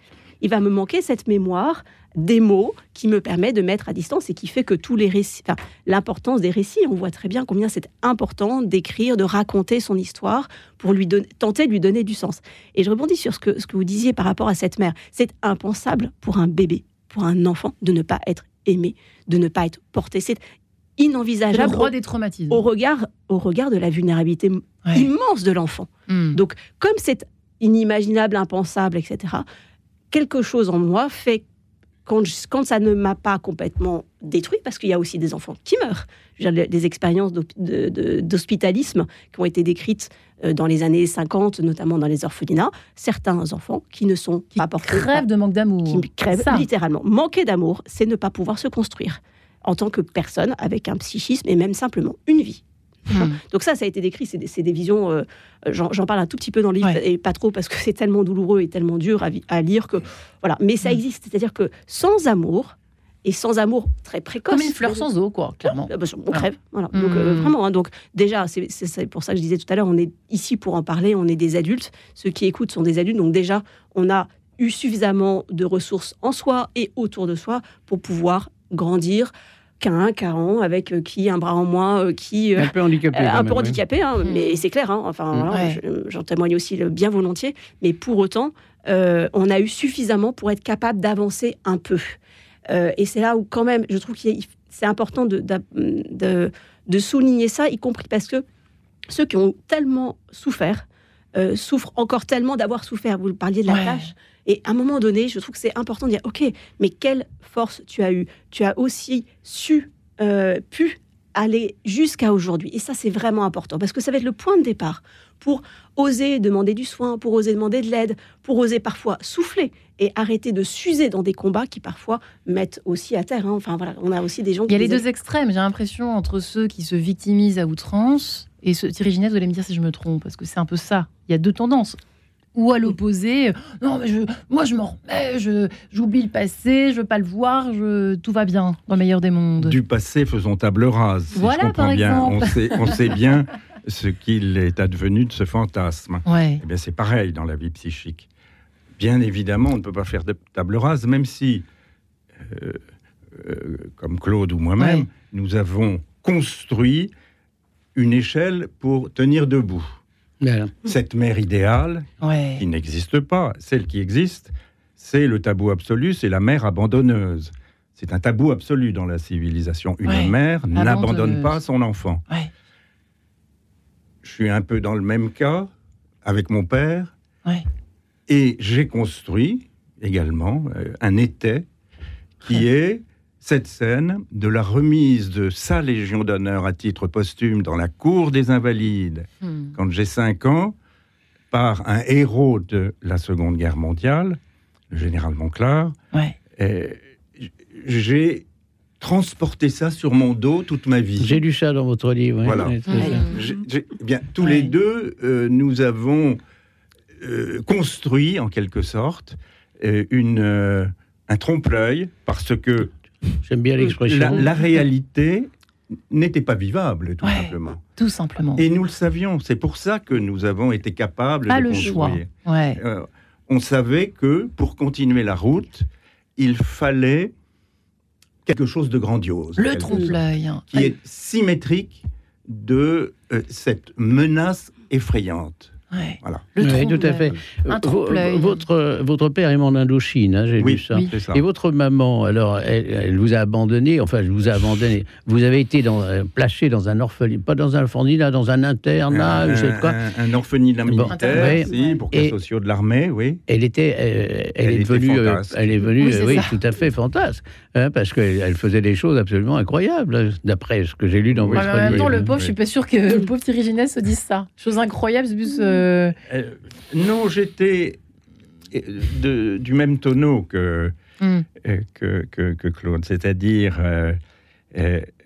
Il va me manquer cette mémoire des mots qui me permet de mettre à distance et qui fait que tous les récits, l'importance des récits, on voit très bien combien c'est important d'écrire, de raconter son histoire pour lui donner, tenter de lui donner du sens. Et je rebondis sur ce que, ce que vous disiez par rapport à cette mère. C'est impensable pour un bébé, pour un enfant, de ne pas être aimé, de ne pas être porté. C'est inenvisageable. Le roi des traumatismes. Au regard, au regard de la vulnérabilité immense de l'enfant. Hmm. Donc, comme c'est inimaginable, impensable, etc., quelque chose en moi fait quand, ça ne m'a pas complètement détruit, parce qu'il y a aussi des enfants qui meurent. Des expériences d'hospitalisme qui ont été décrites euh, dans les années 50, notamment dans les orphelinats. Certains enfants qui ne sont pas portés. Qui crèvent de manque d'amour. Qui crèvent littéralement. Manquer d'amour, c'est ne pas pouvoir se construire en tant que personne avec un psychisme et même simplement une vie. Hmm. Donc ça, ça a été décrit, c'est des, visions, euh, j'en parle un tout petit peu dans le livre, et pas trop parce que c'est tellement douloureux et tellement dur à, lire que... Voilà, mais ça hmm. existe, c'est-à-dire que sans amour, et sans amour très précoce. Comme une fleur sans eau, quoi, clairement. Bah, on crève. Voilà. Donc, euh, hmm. vraiment, hein, donc, déjà, c'est pour ça que je disais tout à l'heure, on est ici pour en parler, on est des adultes. Ceux qui écoutent sont des adultes. Donc, déjà, on a eu suffisamment de ressources en soi et autour de soi pour pouvoir grandir, qu'un an, avec euh, qui un bras en moins, euh, qui euh, un peu handicapé, un peu handicapé, hein, mm. mais c'est clair. Hein, enfin, mm. j'en témoigne aussi bien volontiers. Mais pour autant, on a eu suffisamment pour être capable d'avancer un peu. et c'est là où quand même, je trouve que c'est important de, de, de souligner ça, y compris parce que ceux qui ont tellement souffert euh, souffrent encore tellement d'avoir souffert. Vous parliez de la Ouais. tâche. Et à un moment donné, je trouve que c'est important de dire, OK, mais quelle force tu as eu Tu as aussi su, euh, pu aller jusqu'à aujourd'hui. Et ça, c'est vraiment important, parce que ça va être le point de départ pour oser demander du soin, pour oser demander de l'aide, pour oser parfois souffler et arrêter de s'user dans des combats qui parfois mettent aussi à terre. hein. Enfin voilà, on a aussi des gens Il y a les les- deux extrêmes, j'ai l'impression, entre ceux qui se victimisent à outrance et ceux. Thierry Ginette, vous allez me dire si je me trompe, parce que c'est un peu ça. Il y a deux tendances. Ou à l'opposé, non, mais je, moi je m'en remets, je- j'oublie le passé, je veux pas le voir, je, tout va bien dans le meilleur des mondes. Du passé, faisons table rase. si Voilà, je comprends par bien. On exemple. sait, on sait bien ce qu'il est advenu de ce fantasme. Ouais. Eh bien, c'est pareil dans la vie psychique. Bien évidemment, on ne peut pas faire de table rase, même si, euh, euh, comme Claude ou moi-même, Ouais. nous avons construit une échelle pour tenir debout. Voilà. Cette mère idéale, Ouais. qui n'existe pas, celle qui existe, c'est le tabou absolu, c'est la mère abandonneuse. C'est un tabou absolu dans la civilisation. Une Ouais, mère n'abandonne pas son enfant. Ouais. Je suis un peu dans le même cas avec mon père. Et j'ai construit également euh, un étai qui est cette scène de la remise de sa Légion d'honneur à titre posthume dans la cour des Invalides, Hmm. quand j'ai 5 ans, par un héros de la Seconde Guerre mondiale, le général Monclar. Ouais. Euh, j'ai transporté ça sur mon dos toute ma vie. J'ai lu ça dans votre livre. Voilà. Oui, eh bien, tous Ouais. les deux, euh, nous avons euh, construit, en quelque sorte, euh, une, euh, un trompe-l'œil, parce que J'aime bien l'expression. la, la réalité n'était pas vivable, tout Ouais. simplement. Tout simplement. Et nous le savions. C'est pour ça que nous avons été capables Pas de le construire. choix. Ouais. Euh, on savait que pour continuer la route, il fallait quelque chose de grandiose. Le trompe-l'œil. Qui est symétrique de euh, cette menace effrayante. Ouais. Voilà. Le Oui, tout à fait. Trompe-l'œil. Votre, votre père est en Indochine, hein, j'ai Oui, lu ça. Oui. ça. Et votre maman, alors, elle, elle vous a abandonné, enfin, elle vous a abandonné. Vous avez été dans, euh, placé dans un orphelinat, pas dans un orphelinat, dans un internat, un, je sais quoi. un- un orphelinat Bon, militaire, ouais. si, pour Et- cas sociaux de l'armée, oui. Elle était, euh, elle, Elle est euh, fantasque. elle est venue, Oui, euh, ça. tout à fait fantasque, hein, parce qu'elle elle faisait des choses absolument incroyables, d'après ce que j'ai lu dans votre mais en même livre. temps, le pauvre, oui. je suis pas sûre que le pauvre Thierry Ginette se dise ça. Chose incroyable, c'est plus. Euh, non, j'étais euh, du même tonneau que, hmm. euh, que, que- que Claude, c'est-à-dire euh,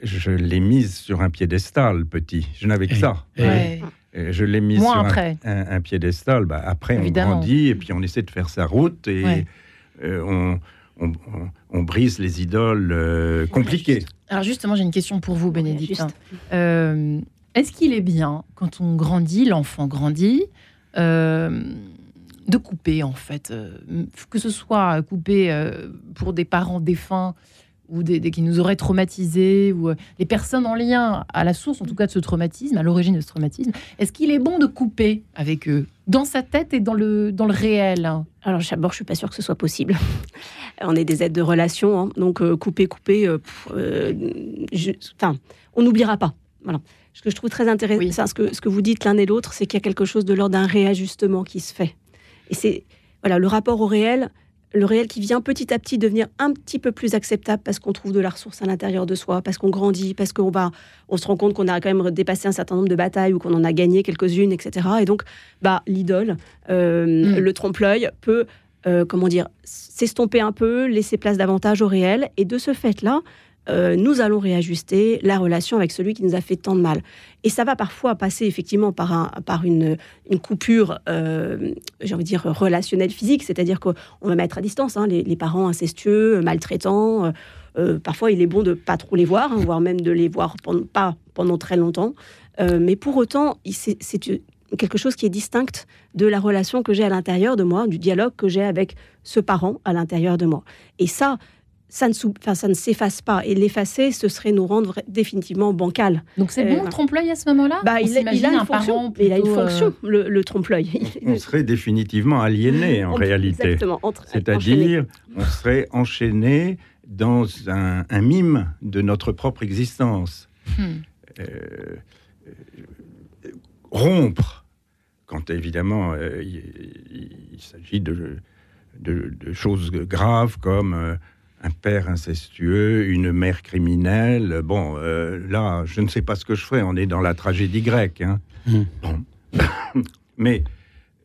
je l'ai mise sur un piédestal petit. Je n'avais que ça. Ouais. Je l'ai mise sur un, après. un- un piédestal. Bah, après, Évidemment. on grandit et puis on essaie de faire sa route et Ouais. euh, on, on- on- on brise les idoles euh, compliquées. Alors justement, j'ai une question pour vous, Bénédicte. Est-ce qu'il est bien, quand on grandit, l'enfant grandit, euh, de couper, en fait euh, Que ce soit couper euh, pour des parents défunts ou des, qui nous auraient traumatisés, ou les personnes en lien à la source, en tout cas, de ce traumatisme, à l'origine de ce traumatisme. Est-ce qu'il est bon de couper avec eux, dans sa tête et dans le, dans le réel? Alors d'abord, je suis pas sûre que ce soit possible. On est des aides de relation, hein, donc couper, couper, on n'oubliera pas. Voilà. Ce que je trouve très intéressant, Oui. enfin, ce, que, ce que vous dites l'un et l'autre, c'est qu'il y a quelque chose de l'ordre d'un réajustement qui se fait. Et c'est voilà le rapport au réel, le réel qui vient petit à petit devenir un petit peu plus acceptable parce qu'on trouve de la ressource à l'intérieur de soi, parce qu'on grandit, parce qu'on va, on se rend compte qu'on a quand même dépassé un certain nombre de batailles ou qu'on en a gagné quelques-unes, etc. Et donc, bah, l'idole, euh, Mm. le trompe-l'œil peut, euh, comment dire, s'estomper un peu, laisser place davantage au réel. Et de ce fait-là, euh, nous allons réajuster la relation avec celui qui nous a fait tant de mal. Et ça va parfois passer effectivement par, un, par une, coupure, euh, j'ai envie de dire, relationnelle physique, c'est-à-dire qu'on va mettre à distance hein, les, parents incestueux, maltraitants. euh, euh, parfois, il est bon de pas trop les voir, hein, voire même de les voir pendant, pas pendant très longtemps. Euh, mais pour autant, c'est quelque chose qui est distinct de la relation que j'ai à l'intérieur de moi, du dialogue que j'ai avec ce parent à l'intérieur de moi. Et ça, ça ne, sou- enfin, ça ne s'efface pas. Et l'effacer, ce serait nous rendre définitivement bancal. Donc c'est Euh, bon le trompe-l'œil à ce moment-là Bah, il, a- il s'imagine a une un fonction. parent il a une plutôt, euh, fonction, le, le trompe-l'œil. On serait définitivement aliéné en réalité. Exactement. C'est-à-dire, on serait enchaîné dans un, un mime de notre propre existence. hmm. rompre quand évidemment il, il s'agit de, de, de, choses graves comme un père incestueux, une mère criminelle. Bon, euh, là, je ne sais pas ce que je ferais. On est dans la tragédie grecque. Hein. Mmh. Bon. Mais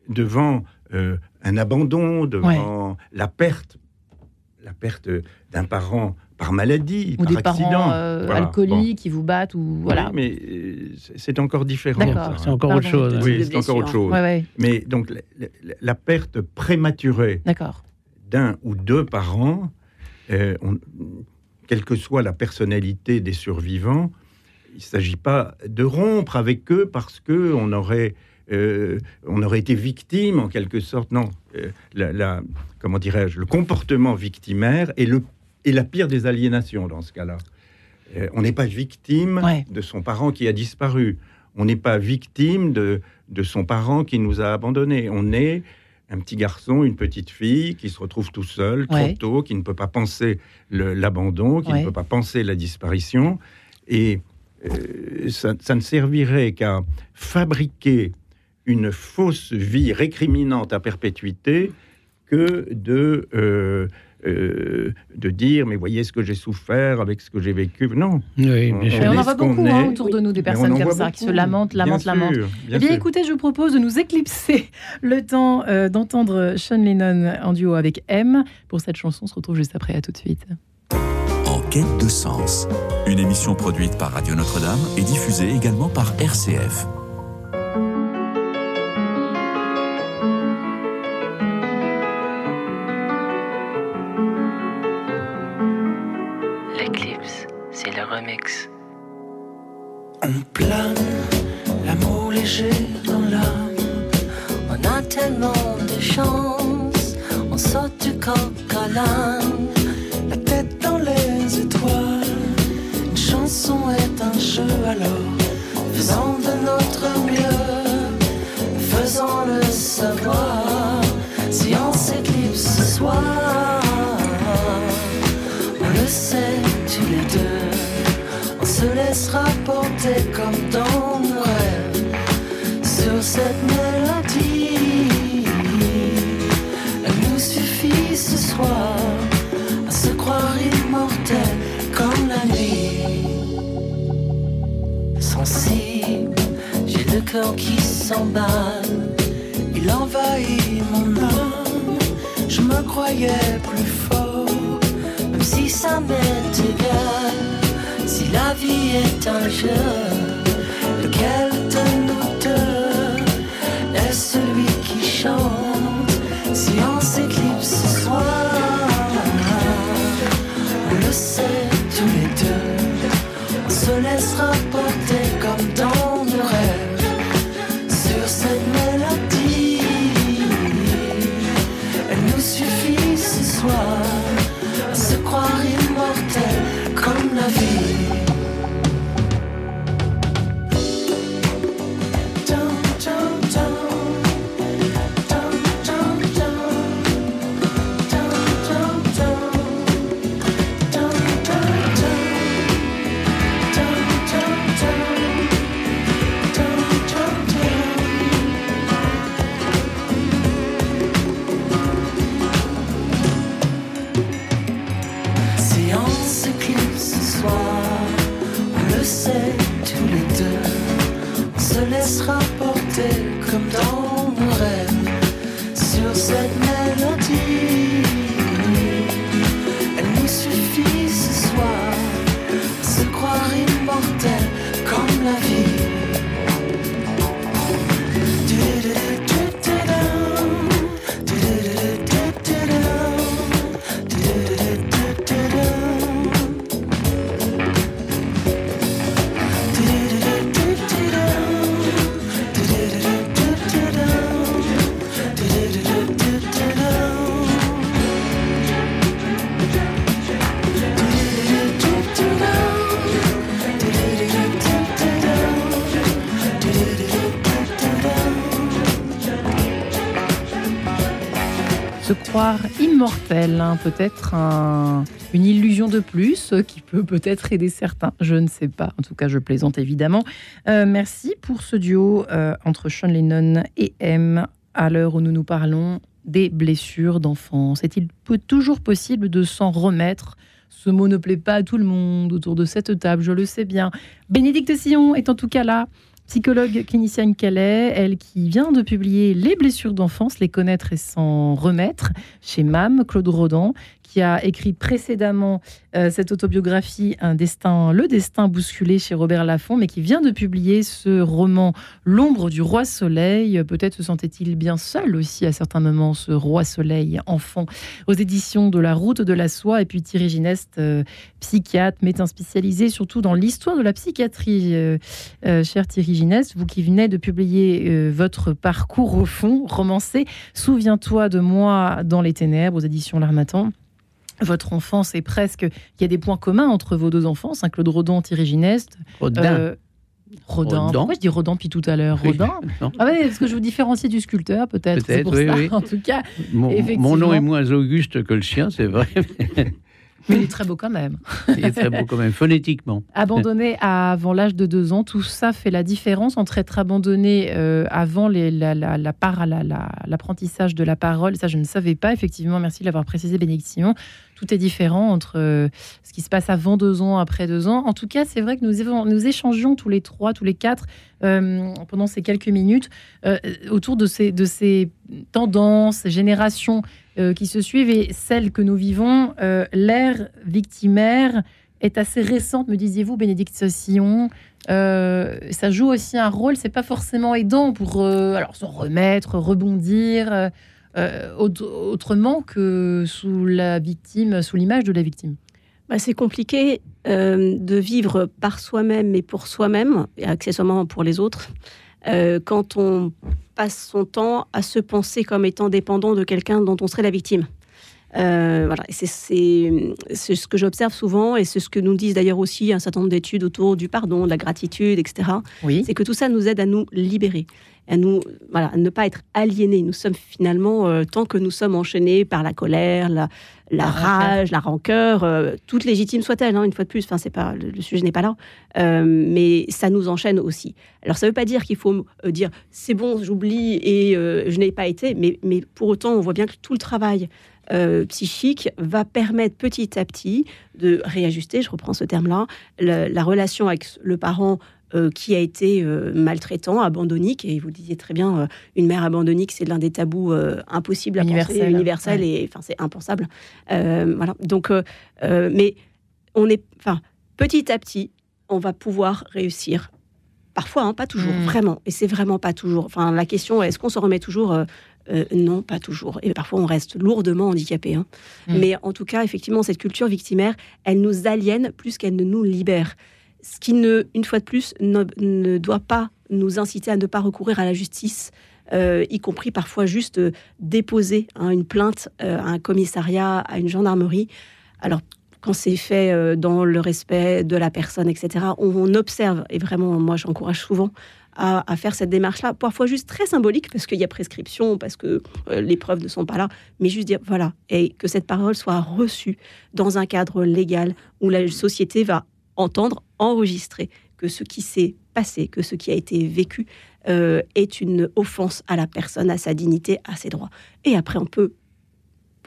devant euh, un abandon, devant ouais. la perte, la perte d'un parent par maladie, ou par des accident, parents euh, voilà. alcooliques Bon. qui vous battent ou voilà. Oui, mais c'est encore différent. C'est hein. encore Pardon. autre chose. hein. Oui, c'est encore autre blessure. chose. Ouais, ouais. Mais donc la, la- la perte prématurée d'un ou deux parents, euh, on- quelle que soit la personnalité des survivants, il ne s'agit pas de rompre avec eux parce que on aurait, euh, on aurait été victime en quelque sorte. Non, Euh, la, la- comment dirais-je, le comportement victimaire est, le, est la pire des aliénations dans ce cas-là. Euh, on n'est pas victime Ouais. de son parent qui a disparu. On n'est pas victime de, de son parent qui nous a abandonnés. On est un petit garçon, une petite fille qui se retrouve tout seul, trop Ouais. tôt, qui ne peut pas penser l'abandon, qui Ouais. ne peut pas penser la disparition. Et euh, ça, ça ne servirait qu'à fabriquer une fausse vie récriminante à perpétuité que de, euh, euh, de dire, mais voyez ce que j'ai souffert avec ce que j'ai vécu. Non. Oui, On- bien sûr. Mais on est en voit beaucoup hein, autour de nous des on personnes comme ça qui se lamentent, lamentent, Bien lamentent. sûr, bien Eh bien, sûr. écoutez, je vous propose de nous éclipser le temps euh, d'entendre Sean Lennon en duo avec M. Pour cette chanson, on se retrouve juste après. À tout de suite. En quête de sens, une émission produite par Radio Notre-Dame et diffusée également par RCF. C'est le remix. On plane, l'amour léger dans l'âme. On a tellement de chance, on saute du coq à l'âne. La tête dans les étoiles. Une chanson est un jeu alors. Faisons de notre mieux, faisons-le savoir. Si on s'éclipse ce soir, on le sait tous les deux. Se laissera porter comme dans nos rêves sur cette mélodie. Elle nous suffit ce soir à se croire immortel comme la nuit. Sensible, j'ai le cœur qui s'emballe. Il envahit mon âme. Je me croyais plus fort. Même si ça m'est égal, la vie est un jeu, immortel. hein. Peut-être un- une illusion de plus euh, qui peut peut-être aider certains. Je ne sais pas. En tout cas, je plaisante évidemment. Euh, merci pour ce duo euh, entre Sean Lennon et M à l'heure où nous nous parlons des blessures d'enfance. Est-il toujours possible de s'en remettre? Ce mot ne plaît pas à tout le monde autour de cette table, je le sais bien. Bénédicte Sillon est en tout cas là, psychologue clinicienne qu'elle elle qui vient de publier Les blessures d'enfance, les connaître et s'en remettre chez MAM, Claude Rodan, qui a écrit précédemment euh, cette autobiographie Un destin, Le destin bousculé chez Robert Laffont, mais qui vient de publier ce roman L'ombre du roi soleil. Peut-être se sentait-il bien seul aussi à certains moments, ce roi soleil enfant, aux éditions de La route de la soie. Et puis Thierry Gineste, euh, psychiatre, médecin spécialisé surtout dans l'histoire de la psychiatrie. Euh, cher Thierry Gineste, vous qui venez de publier votre parcours au fond, romancé, Souviens-toi de moi dans les ténèbres aux éditions L'Armatan. Votre enfance est presque. Il y a des points communs entre vos deux enfances, hein, Claude Rodin, Thierry Gineste. Rodin. Euh, Rodin. Rodin. Pourquoi je dis Rodin depuis tout à l'heure Oui. Rodin Non. Ah ouais, parce que je vous différencie du sculpteur, peut-être? Peut-être, oui, oui. En tout cas, Mon, mon nom est moins auguste que le sien, c'est vrai. Mais il est très beau quand même. Il est très beau quand même, phonétiquement. Abandonné avant l'âge de deux ans, tout ça fait la différence entre être abandonné euh, avant les- la, la, la part l'apprentissage de la parole. Ça, je ne savais pas. Effectivement, merci de l'avoir précisé, bénédiction. Tout est différent entre euh, ce qui se passe avant deux ans, après deux ans. En tout cas, c'est vrai que nous, nous échangions tous les trois, tous les quatre, euh, pendant ces quelques minutes, autour de ces, de ces tendances, ces générations qui se suivent et celles que nous vivons. Euh, L'ère victimaire est assez récente, me disiez-vous, Bénédicte Sillon. Euh, ça joue aussi un rôle, c'est pas forcément aidant pour euh, alors se remettre, rebondir euh, euh, autre- autrement que sous la victime, sous l'image de la victime. Bah, c'est compliqué euh, de vivre par soi-même et pour soi-même, et accessoirement pour les autres, euh, quand on passe son temps à se penser comme étant dépendant de quelqu'un dont on serait la victime. Euh, voilà, c'est ce que j'observe souvent et c'est ce que nous disent d'ailleurs aussi un certain nombre d'études autour du pardon, de la gratitude, etc. Oui. C'est que tout ça nous aide à nous libérer, à nous, voilà, à ne pas être aliénés. Nous sommes finalement, euh, tant que nous sommes enchaînés par la colère, la, la rage, la rancœur, euh, toute légitime soit-elle, hein, une fois de plus. Enfin, c'est pas le, le sujet n'est pas là, Euh, mais ça nous enchaîne aussi. Alors, ça ne veut pas dire qu'il faut euh, dire c'est bon, j'oublie et je n'ai pas été, mais, mais pour autant, on voit bien que tout le travail euh, psychique va permettre petit à petit de réajuster, je reprends ce terme-là, la, la relation avec le parent euh, qui a été euh, maltraitant, abandonnique, et vous disiez très bien, euh, une mère abandonnique, c'est l'un des tabous euh, impossibles à Universel, penser, universel, ouais. et enfin c'est impensable. Voilà. Donc, mais on est, enfin, petit à petit, on va pouvoir réussir. Parfois, hein, pas toujours, Mm. vraiment. Et c'est vraiment pas toujours. Enfin, la question, est-ce qu'on se remet toujours euh, Non, pas toujours. Et parfois, on reste lourdement handicapé. hein. Mm. Mais en tout cas, effectivement, cette culture victimaire, elle nous aliène plus qu'elle ne nous libère. Ce qui, ne, une fois de plus, ne, doit pas nous inciter à ne pas recourir à la justice, euh, y compris parfois juste euh, déposer hein, une plainte euh, à un commissariat, à une gendarmerie. Alors, quand c'est fait dans le respect de la personne, etc., on, observe, et vraiment, moi, j'encourage souvent à, à faire cette démarche-là, parfois juste très symbolique, parce qu'il y a prescription, parce que les preuves ne sont pas là, mais juste dire, voilà, et que cette parole soit reçue dans un cadre légal où la société va entendre, enregistrer que ce qui s'est passé, que ce qui a été vécu euh, est une offense à la personne, à sa dignité, à ses droits. Et après, on peut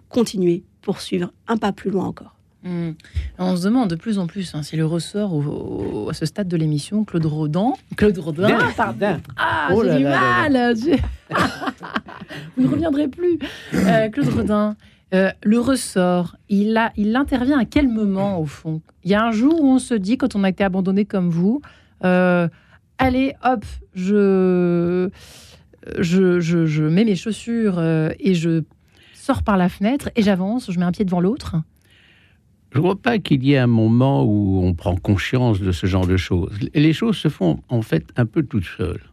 continuer, poursuivre un pas plus loin encore. Hmm. On se demande de plus en plus hein, si le ressort au- au- à ce stade de l'émission, Claude Rodin. Claude Rodin, Rodin, pardon. Ah, Oh j'ai du là là mal. j'ai- Vous ne reviendrez plus. Euh, Claude Rodin, euh, le ressort, il, intervient à quel moment, au fond? Il y a un jour où on se dit, quand on a été abandonné comme vous, euh, allez, hop, je, je, je, mets mes chaussures euh, et je sors par la fenêtre et j'avance, je mets un pied devant l'autre. Je ne vois pas qu'il y ait un moment où on prend conscience de ce genre de choses. Les choses se font en fait un peu toutes seules.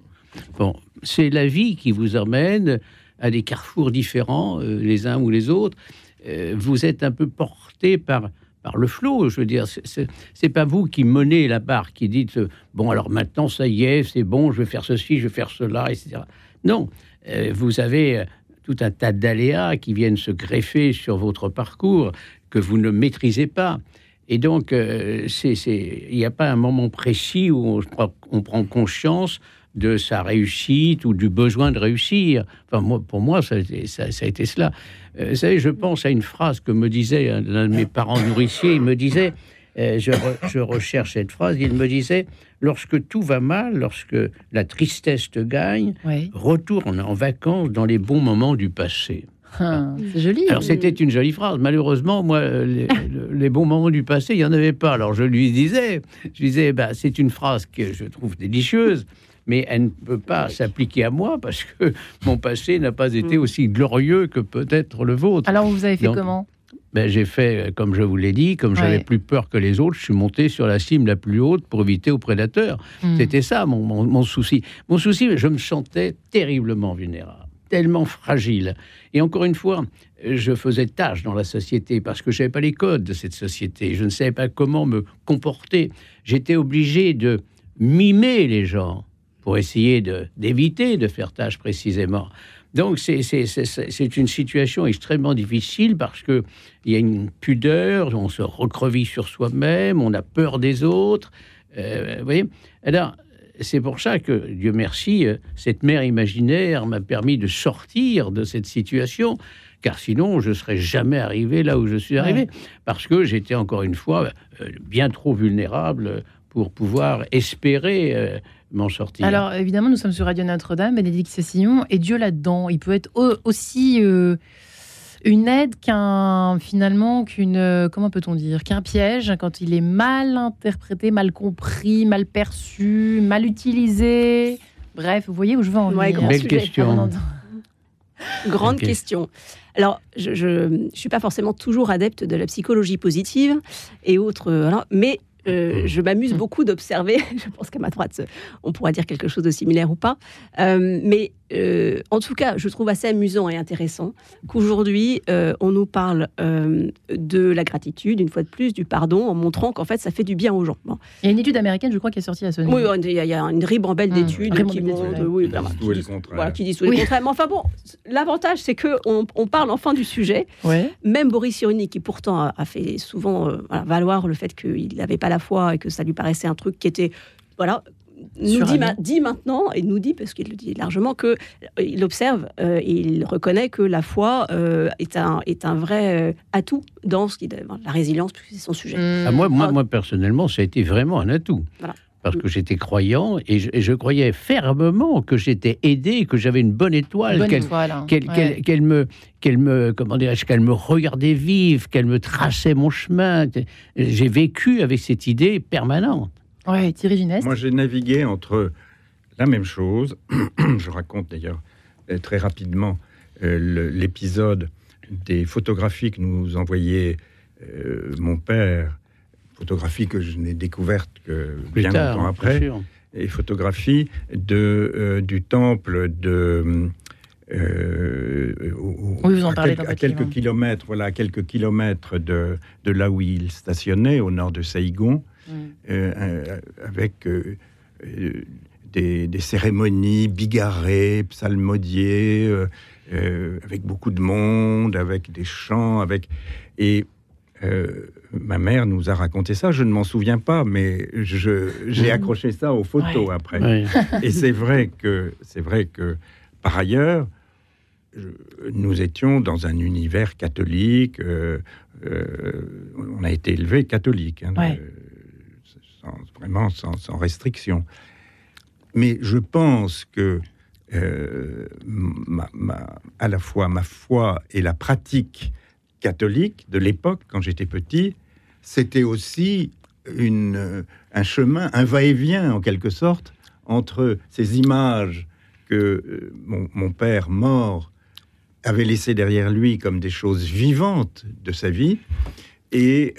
Bon, c'est la vie qui vous emmène à des carrefours différents, euh, les uns ou les autres. Euh, vous êtes un peu porté par par le flot. Je veux dire, c'est- pas vous qui menez la barre, qui dites euh, bon alors maintenant ça y est, c'est bon, je vais faire ceci, je vais faire cela, etc. Non, vous avez tout un tas d'aléas qui viennent se greffer sur votre parcours que vous ne maîtrisez pas. Et donc, il n'y a pas un moment précis où on prend conscience de sa réussite ou du besoin de réussir. Enfin, moi, pour moi, ça, a été- ça- ça a été cela. Euh, vous savez, je pense à une phrase que me disait un l'un de mes parents nourriciers. Il me disait, euh, je, re- je recherche cette phrase, il me disait, lorsque tout va mal, lorsque la tristesse te gagne, retourne en vacances dans les bons moments du passé. Ah, c'est joli. Alors c'était une jolie phrase. Malheureusement, moi, euh, les, le- les bons moments du passé, il n'y en avait pas. Alors je lui disais, je disais, bah, c'est une phrase que je trouve délicieuse, mais elle ne peut pas s'appliquer à moi parce que mon passé n'a pas été aussi glorieux que peut-être le vôtre. Alors, vous avez fait Donc, comment Ben, j'ai fait, euh, comme je vous l'ai dit, comme j'avais plus peur que les autres, je suis monté sur la cime la plus haute pour éviter aux prédateurs. Hmm. C'était ça mon, mon- mon souci. Mon souci, je me sentais terriblement vulnérable, tellement fragile. Et encore une fois, je faisais tâche dans la société parce que je n'avais pas les codes de cette société. Je ne savais pas comment me comporter. J'étais obligé de mimer les gens pour essayer d'éviter de, faire tâche précisément. Donc c'est- une situation extrêmement difficile parce que il y a une pudeur, on se recreville sur soi-même, on a peur des autres. Euh, vous voyez Alors, c'est pour ça que, Dieu merci, euh, cette mère imaginaire m'a permis de sortir de cette situation, car sinon, je ne serais jamais arrivé là où je suis arrivé, parce que j'étais encore une fois euh, bien trop vulnérable pour pouvoir espérer m'en sortir. Alors, évidemment, nous sommes sur Radio Notre-Dame, Bénédicte Cessillon, et Dieu là-dedans, il peut être au- aussi euh, une aide qu'un, finalement, qu'une, euh, comment peut-on dire, qu'un piège quand il est mal interprété, mal compris, mal perçu, mal utilisé. Bref, vous voyez où je veux en Ouais, venir. grand Belle sujet. question. Grande question. Alors, je ne suis pas forcément toujours adepte de la psychologie positive et autres, euh, mais euh, je m'amuse Mm. beaucoup d'observer, je pense qu'à ma droite, on pourra dire quelque chose de similaire ou pas, euh, mais euh, en tout cas, je trouve assez amusant et intéressant qu'aujourd'hui, euh, on nous parle euh, de la gratitude, une fois de plus, du pardon, en montrant qu'en fait, ça fait du bien aux gens. Bon. Il y a une étude américaine, je crois, qui est sortie à ce niveau. Oui, il y, a- il y a une ribambelle Mm. d'études qui ouais. oui, disent qui tout et le disent- contraire. voilà, qui disent tout et Oui. le contraire. Mais enfin bon, l'avantage, c'est que on, on parle enfin du sujet. Ouais. Même Boris Cyrulnik, qui pourtant a, a fait souvent euh, voilà, valoir le fait qu'il n'avait pas la foi et que ça lui paraissait un truc qui était, voilà, nous dit, Suranné. ma- dit maintenant et nous dit parce qu'il le dit largement que euh, il observe euh, et il reconnaît que la foi euh, est un est un vrai euh, atout dans ce qui la résilience puisque c'est son sujet. Mm. Ah, moi, moi, moi, personnellement, ça a été vraiment un atout. Voilà. Parce que j'étais croyant et je, et je croyais fermement que j'étais aidé, que j'avais une bonne étoile, Bonne qu'elle étoile, hein. Ouais. qu'elle me, qu'elle me, comment dirais-je, qu'elle me regardait vivre, qu'elle me traçait mon chemin. J'ai vécu avec cette idée permanente. Ouais, Thierry Gineste. Moi, j'ai navigué entre la même chose. Je raconte d'ailleurs euh, très rapidement euh, l'épisode des photographies que nous envoyait euh, mon père, photographies que je n'ai découvertes que Plus bien tard, longtemps après, et photographies de, euh, du temple de. euh, au- Oui, vous en à parlez à quelques livre. kilomètres, voilà, à quelques kilomètres de, de là où il stationnait, au nord de Saïgon. Euh, euh, avec euh, euh, des, des cérémonies bigarrées, psalmodiées, euh, euh, avec beaucoup de monde, avec des chants, avec et euh, ma mère nous a raconté ça. Je ne m'en souviens pas, mais j'ai accroché ça aux photos Ouais. après. Ouais. Et c'est vrai que c'est vrai que par ailleurs, je- nous étions dans un univers catholique. euh, euh, on a été élevé catholique, hein, Ouais. Sans- vraiment sans, restriction. Mais je pense que euh, ma- à la fois ma foi et la pratique catholique de l'époque, quand j'étais petit, c'était aussi une, euh, un chemin, un va-et-vient en quelque sorte, entre ces images que euh, mon, père mort avait laissées derrière lui comme des choses vivantes de sa vie, et,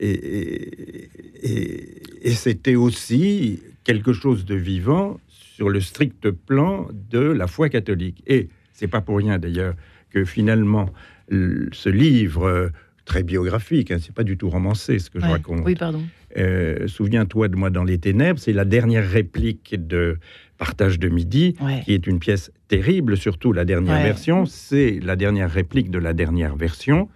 et, et- et- et c'était aussi quelque chose de vivant sur le strict plan de la foi catholique. Et c'est pas pour rien d'ailleurs que finalement ce livre euh, très biographique, hein, c'est pas du tout romancé ce que je raconte, Oui, pardon. euh, Souviens-toi de moi dans les ténèbres, c'est la dernière réplique de Partage de midi, Ouais. qui est une pièce terrible, surtout la dernière Ouais. version. C'est la dernière réplique de la dernière version,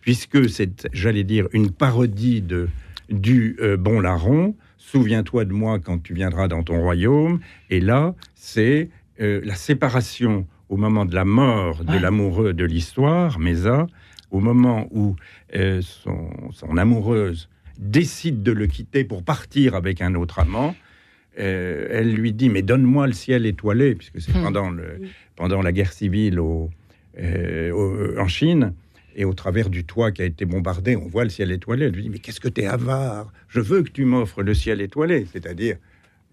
puisque c'est, j'allais dire, une parodie de, du euh, Bon Larron. Souviens-toi de moi quand tu viendras dans ton royaume. Et là, c'est euh, la séparation au moment de la mort de Ouais. l'amoureux de l'histoire, Mesa, au moment où euh, son, son amoureuse décide de le quitter pour partir avec un autre amant. Elle lui dit mais donne-moi le ciel étoilé puisque c'est Hmm. pendant le pendant la guerre civile au, au- en Chine et au travers du toit qui a été bombardé on voit le ciel étoilé elle lui dit mais qu'est-ce que tu es avare? Je veux que tu m'offres le ciel étoilé c'est-à-dire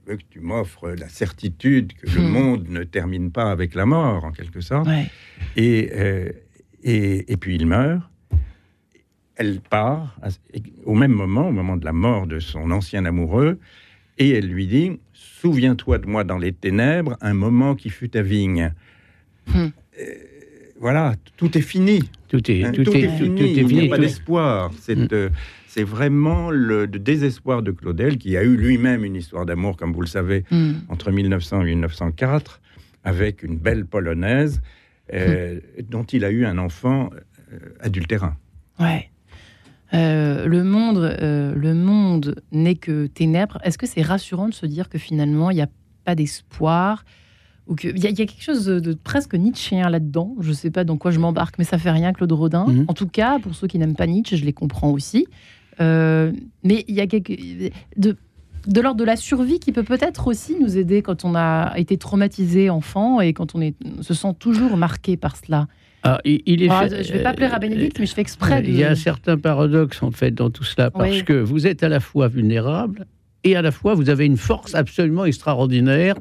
je veux que tu m'offres la certitude que le Hmm. monde ne termine pas avec la mort en quelque sorte Ouais. et, euh, et, et puis il meurt. Elle part au même moment, au moment de la mort de son ancien amoureux, et elle lui dit Souviens-toi de moi dans les ténèbres, un moment qui fut ta vigne. Hmm. Euh, voilà, tout est fini. Tout est, Hein, tout est, fini. tout est Il n'y a pas d'espoir. C'est Mm. euh, c'est vraiment le, le désespoir de Claudel, qui a eu lui-même une histoire d'amour, comme vous le savez, Hmm. entre 1900 et 1904, avec une belle polonaise, euh, dont il a eu un enfant euh, adultérin. Ouais. Euh, le monde, euh, le monde n'est que ténèbres. Est-ce que c'est rassurant de se dire que finalement il n'y a pas d'espoir? Ou que il y, a il y a quelque chose de, presque nietzschéen là-dedans. Je ne sais pas dans quoi je m'embarque, mais ça fait rien, Claude Rodin. Mhm. En tout cas, pour ceux qui n'aiment pas Nietzsche, je les comprends aussi. Euh, mais il y a quelque de de l'ordre de la survie qui peut peut-être aussi nous aider quand on a été traumatisé enfant et quand on est, se sent toujours marqué par cela. Ah, il, il est Ah, fait- je ne vais pas plaire à Bénédicte, mais je fais exprès. De... Il y a un certain paradoxe en fait dans tout cela parce Oui. que vous êtes à la fois vulnérable et à la fois vous avez une force absolument extraordinaire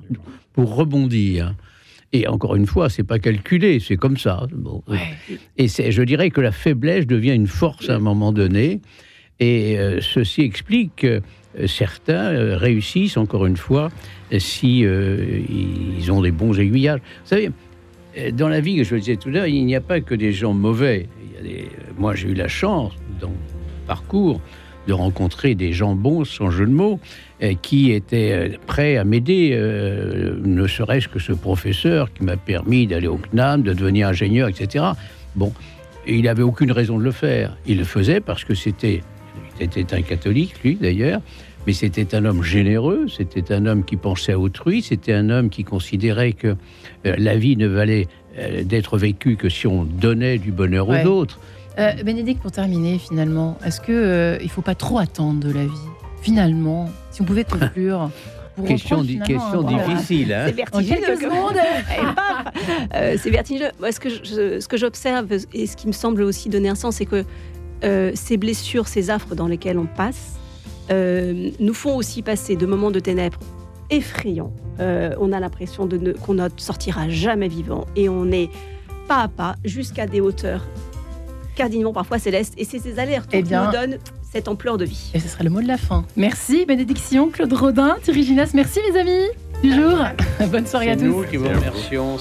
pour rebondir. Et encore une fois, c'est pas calculé, c'est comme ça. Bon. Ouais. Et je dirais que la faiblesse devient une force à un moment donné. Et euh, ceci explique que euh, certains euh, réussissent, encore une fois, si euh, ils ont des bons aiguillages. Vous savez, dans la vie, je le disais tout à l'heure, il n'y a pas que des gens mauvais. Il y a des- Moi, j'ai eu la chance, dans mon parcours, de rencontrer des gens bons, sans jeu de mots, euh, qui étaient euh, prêts à m'aider, euh, ne serait-ce que ce professeur qui m'a permis d'aller au CNAM, de devenir ingénieur, etc. Bon, et il n'avait aucune raison de le faire. Il le faisait parce que c'était, c'était un catholique, lui d'ailleurs, mais c'était un homme généreux, c'était un homme qui pensait à autrui, c'était un homme qui considérait que euh, la vie ne valait euh, d'être vécue que si on donnait du bonheur Ouais. aux autres. Euh, Bénédicte, pour terminer, finalement, est-ce que euh, il faut pas trop attendre de la vie Finalement, si on pouvait conclure. pour Question, reprendre di- question voilà. difficile. hein. C'est vertigineux. Euh, c'est vertigineux. Moi, ce que je- ce que j'observe et ce qui me semble aussi donner un sens, c'est que euh, ces blessures, ces affres dans lesquelles on passe, euh, nous font aussi passer de moments de ténèbres effrayants. Euh, on a l'impression de ne- qu'on ne sortira jamais vivant et on est pas à pas jusqu'à des hauteurs cardinalement parfois célestes. Et c'est ces alertes Eh qui nous donnent cette ampleur de vie. Et ce serait le mot de la fin. Merci, bénédiction, Claude Rodin, Thierry Ginas. Merci, mes amis du jour. Bonne soirée à C'est tous. nous qui vous remercions.